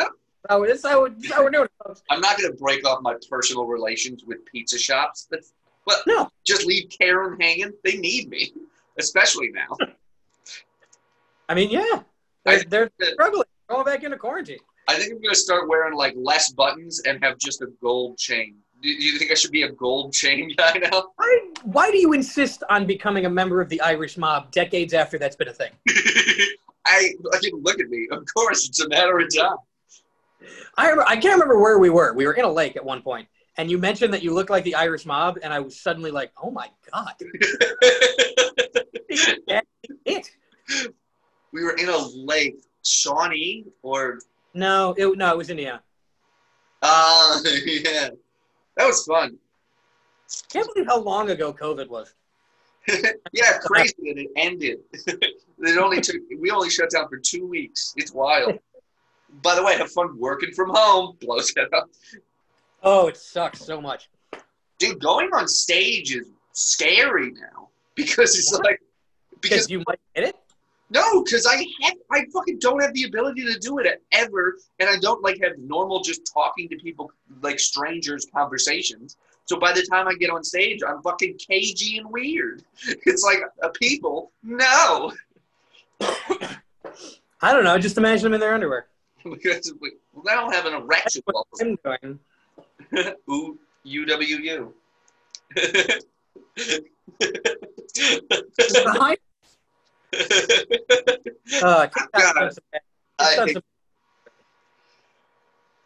so this is how, we're- this is how we're doing it. I'm not gonna break off my personal relations with pizza shops. That's well, No. just leave Karen hanging. They need me, especially now. I mean, yeah, they're, they're struggling. Going back into quarantine. I think I'm gonna start wearing like less buttons and have just a gold chain. Do do you think I should be a gold chain guy now? Why, why do you insist on becoming a member of the Irish mob decades after that's been a thing? I, I didn't look at me. Of course, it's a matter of time. I, remember, I can't remember where we were. We were in a lake at one point, and you mentioned that you look like the Irish mob, and I was suddenly like, oh my God. It. we were in a lake, Shawnee, or No, it, no, it was Indiana. uh, yeah, that was fun. Can't believe how long ago COVID was. yeah, crazy that it ended. it only took. We only shut down for two weeks. It's wild. By the way, have fun working from home. Blows it up. Oh, it sucks so much. dude, going on stage is scary now because it's like Because you might get it. No, because I have I fucking don't have the ability to do it ever, and I don't like have normal just talking to people like strangers conversations. So by the time I get on stage, I'm fucking cagey and weird. It's like a people, no. I don't know. Just imagine them in their underwear. Because we- don't have an erection. What I'm doing. Ooh, UWU. Behind, uh, God, I I've done hate- some-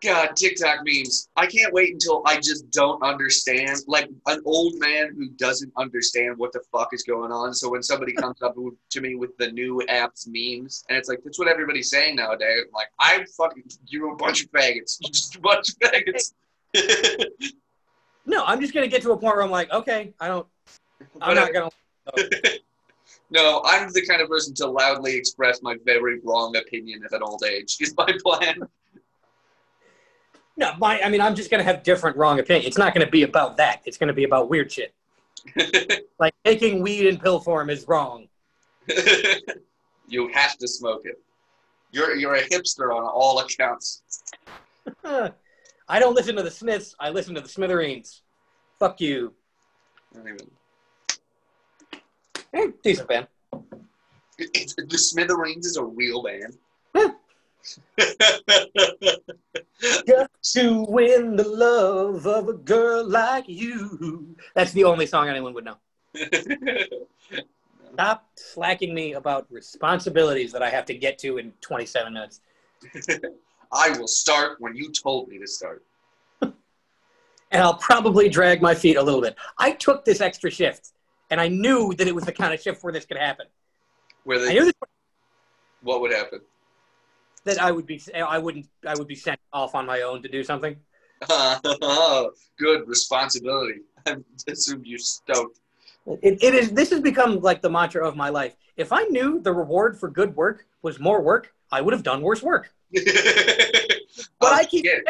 God, TikTok memes. I can't wait until I just don't understand. Like an old man who doesn't understand what the fuck is going on. So when somebody comes up to me with the new app's memes, and it's like, that's what everybody's saying nowadays. I'm like, I fucking, you're a bunch of faggots. You're just a bunch of faggots. No, I'm just gonna get to a point where I'm like, okay, I don't. I'm not gonna. no, I'm the kind of person to loudly express my very wrong opinion at an old age. Is my plan. No, my. I mean, I'm just gonna have different wrong opinions. It's not gonna be about that. It's gonna be about weird shit. Like taking weed in pill form is wrong. you have to smoke it. You're you're a hipster on all accounts. I don't listen to the Smiths. I listen to the Smithereens. Fuck you. I don't even- Eh, decent band. It's, the Smithereens is a real band. Got to win the love of a girl like you. That's the only song anyone would know. Stop slacking me about responsibilities that I have to get to in 27 minutes. I will start when you told me to start. And I'll probably drag my feet a little bit. I took this extra shift, and I knew that it was the kind of shift where this could happen. Where I they, knew what would happen? that I would be, I wouldn't, I would be sent off on my own to do something. Good responsibility. I assumed you're stoked. It, it is. This has become like the mantra of my life. If I knew the reward for good work was more work, I would have done worse work. But Oh, I keep saying,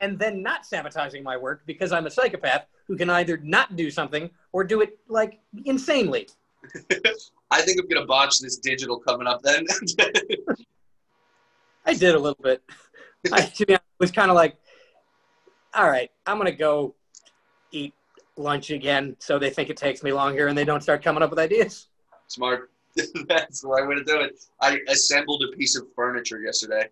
and then not sabotaging my work because I'm a psychopath who can either not do something or do it like insanely. I think I'm gonna botch this digital coming up then. I did a little bit. I to be honest, was kind of like, all right, I'm gonna go eat lunch again, so they think it takes me longer and they don't start coming up with ideas. Smart. That's the right way to do it. I assembled a piece of furniture yesterday.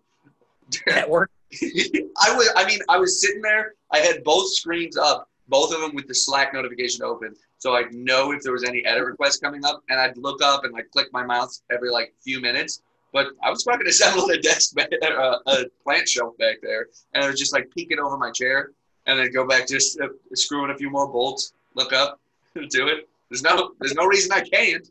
At work, I was. I mean, I was sitting there. I had both screens up, both of them with the Slack notification open, so I'd know if there was any edit requests coming up, and I'd look up and like click my mouse every like few minutes. But I was fucking assembling a desk, back, uh, a plant shelf back there, and I was just like peeking over my chair, and then go back just uh, screwing a few more bolts. Look up, do it. There's no, there's no reason I can't.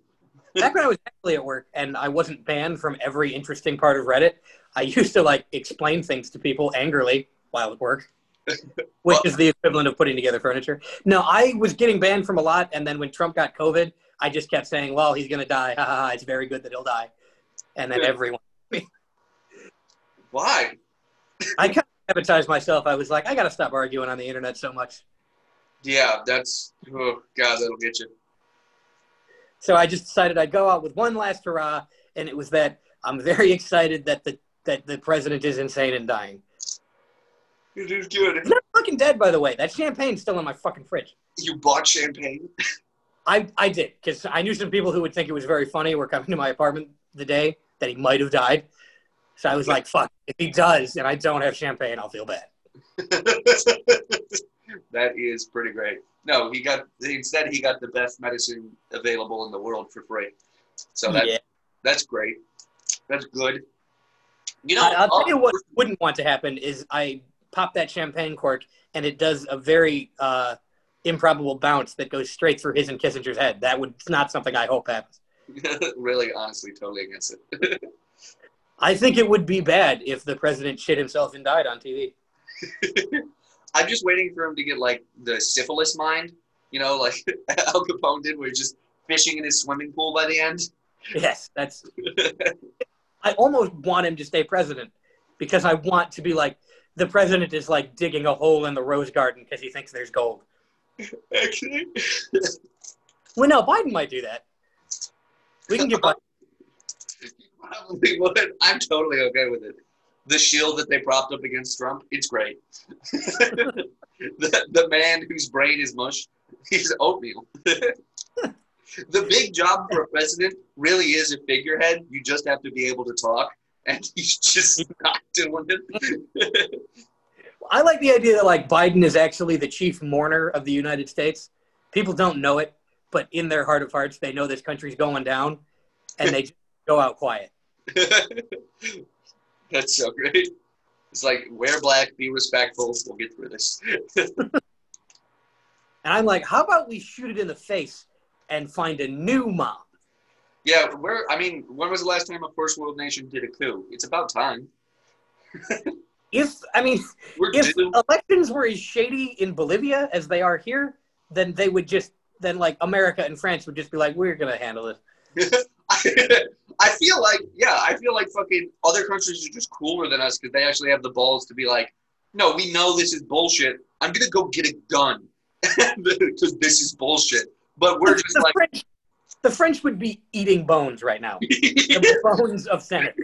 Back when I was actually at work and I wasn't banned from every interesting part of Reddit, I used to like explain things to people angrily while at work, which is the equivalent of putting together furniture. No, I was getting banned from a lot, and then when Trump got COVID, I just kept saying, "Well, he's gonna die. Ha ha ha! It's very good that he'll die." And then Yeah. everyone, Why? I kind of sabotaged myself. I was like, I gotta stop arguing on the internet so much. Yeah, that's. Oh God, that'll get you. So I just decided I'd go out with one last hurrah, and it was that I'm very excited that the that the president is insane and dying. You did good. He's not fucking dead, by the way. That champagne's still in my fucking fridge. You bought champagne. I, I did because I knew some people who would think it was very funny were coming to my apartment the day that he might have died. So I was like, "Fuck! If he does, and I don't have champagne, I'll feel bad." that is pretty great. No, he got instead he got the best medicine available in the world for free. So that yeah. that's great. That's good. You know, I, I'll uh, tell you what wouldn't want to happen is I pop that champagne cork and it does a very uh, improbable bounce that goes straight through his and Kissinger's head. That would it's not something I hope happens. really, honestly, totally against it. I think it would be bad if the president shit himself and died on TV. I'm just waiting for him to get like the syphilis mind. You know, like Al Capone did, where he's just fishing in his swimming pool by the end. Yes, that's. I almost want him to stay president because I want to be like the president is like digging a hole in the rose garden because he thinks there's gold. Actually, Well, no, Biden might do that. We can get Biden. probably would. I'm totally okay with it. The shield that they propped up against Trump, it's great. the, the man whose brain is mush, he's oatmeal. the big job for a president really is a figurehead. You just have to be able to talk, and he's just not doing it. I like the idea that like Biden is actually the chief mourner of the United States. People don't know it, but in their heart of hearts, they know this country's going down, and they just go out quiet. That's so great. It's like wear black, be respectful. We'll get through this. And I'm like, how about we shoot it in the face and find a new mom? yeah, where? I mean, when was the last time a first world nation did a coup? It's about time. If I mean, We're if due. elections were as shady in Bolivia as they are here, then they would just then like America and France would just be like, we're gonna handle this. I feel like, yeah, I feel like fucking other countries are just cooler than us because they actually have the balls to be like, no, we know this is bullshit. I'm gonna go get a gun because this is bullshit. But we're just the like, French, the French would be eating bones right now. The bones of senators.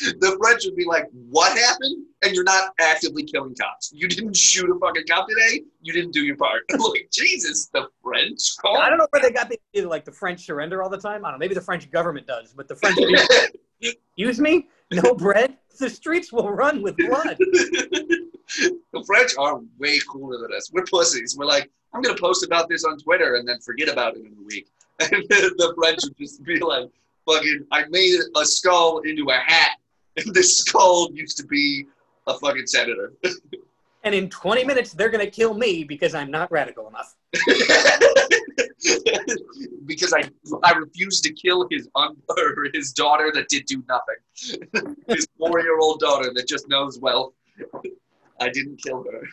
The French would be like, "What happened?" And you're not actively killing cops. You didn't shoot a fucking cop today. You didn't do your part. like Jesus, the French. Call I don't know where they got the idea like the French surrender all the time. I don't know. Maybe the French government does, but the French excuse me, no bread. The streets will run with blood. the French are way cooler than us. We're pussies. We're like, I'm gonna post about this on Twitter and then forget about it in a week. And the French would just be like, fucking, I made a skull into a hat, and this skull used to be a fucking senator. And in 20 minutes, they're gonna kill me because I'm not radical enough. because I I refused to kill his un, or his daughter that did do nothing. his four year old daughter that just knows well. I didn't kill her.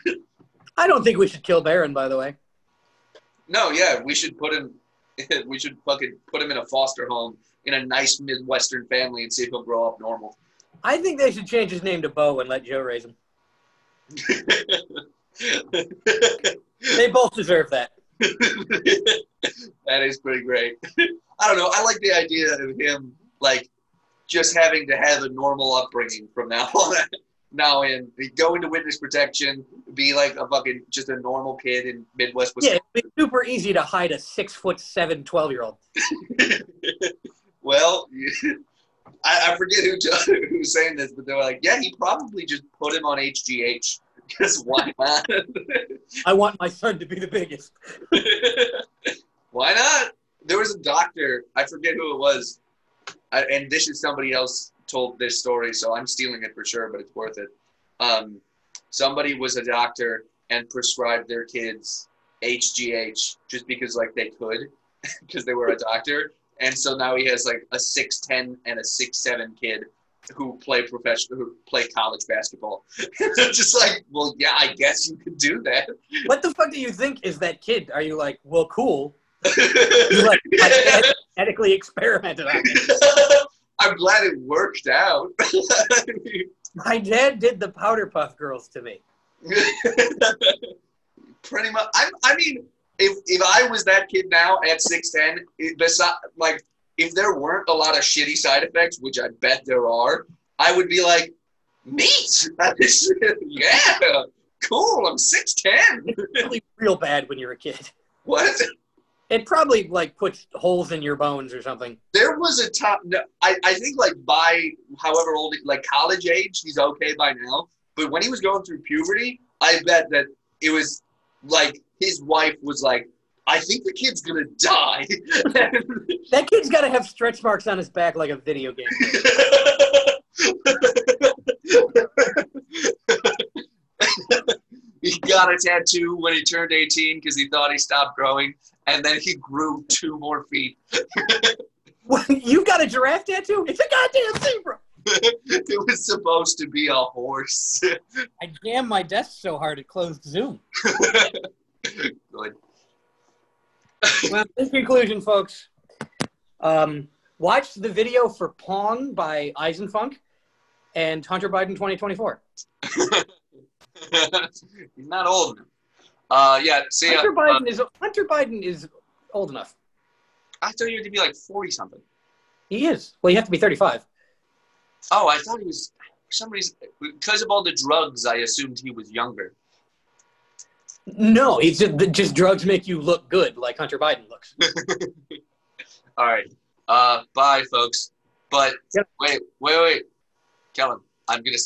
I don't think we should kill Barron, by the way. No, yeah, we should put him. We should fucking put him in a foster home in a nice midwestern family and see if he'll grow up normal. I think they should change his name to Bo and let Joe raise him. They both deserve that. that is pretty great. I don't know. I like the idea of him like just having to have a normal upbringing from now on. Now in go into witness protection, be like a fucking just a normal kid in Midwest Yeah, Wisconsin. it'd be super easy to hide a six foot seven 12 year old. well, I, I forget who who was saying this, but they were like, yeah, he probably just put him on HGH because why not? I want my son to be the biggest. Why not? There was a doctor, I forget who it was, I, and this is somebody else told this story, so I'm stealing it for sure, but it's worth it. Um, somebody was a doctor and prescribed their kids HGH just because like they could, because they were a doctor, and so now he has like a six ten and a six seven kid who play professional, who play college basketball. just like, well, yeah, I guess you could do that. What the fuck do you think is that kid? Are you like, well, cool? You like like, genetically experimented on. I'm glad it worked out. My dad did the Powerpuff Girls to me. Pretty much. I, I mean, if if I was that kid now at six ten, beside like if there weren't a lot of shitty side effects, which I bet there are, I would be like, meat. yeah, cool. I'm six ten. Really real bad when you're a kid. What? It probably like puts holes in your bones or something. There was a top. No, I I think like by however old, like college age, he's okay by now. But when he was going through puberty, I bet that it was like his wife was like, I think the kid's gonna die. That kid's got to have stretch marks on his back like a video game. he got a tattoo when he turned 18 because he thought he stopped growing, and then he grew two more feet. What, you got a giraffe tattoo? It's a goddamn zebra. it was supposed to be a horse. I jammed my desk so hard it closed Zoom. Good. Well, in conclusion, folks, um, watch the video for Pong by Eisenfunk and Hunter Biden 2024. He's not old enough. Uh, yeah. See, uh, Hunter Biden is Hunter Biden is old enough. I thought you had to be like 40 something. He is. Well, you have to be 35. Oh, I thought he was. For some reason, because of all the drugs, I assumed he was younger. No, it's just, just drugs make you look good, like Hunter Biden looks. All right. Uh, bye, folks. But Yep. wait, wait, wait, Kellen. I'm gonna stop.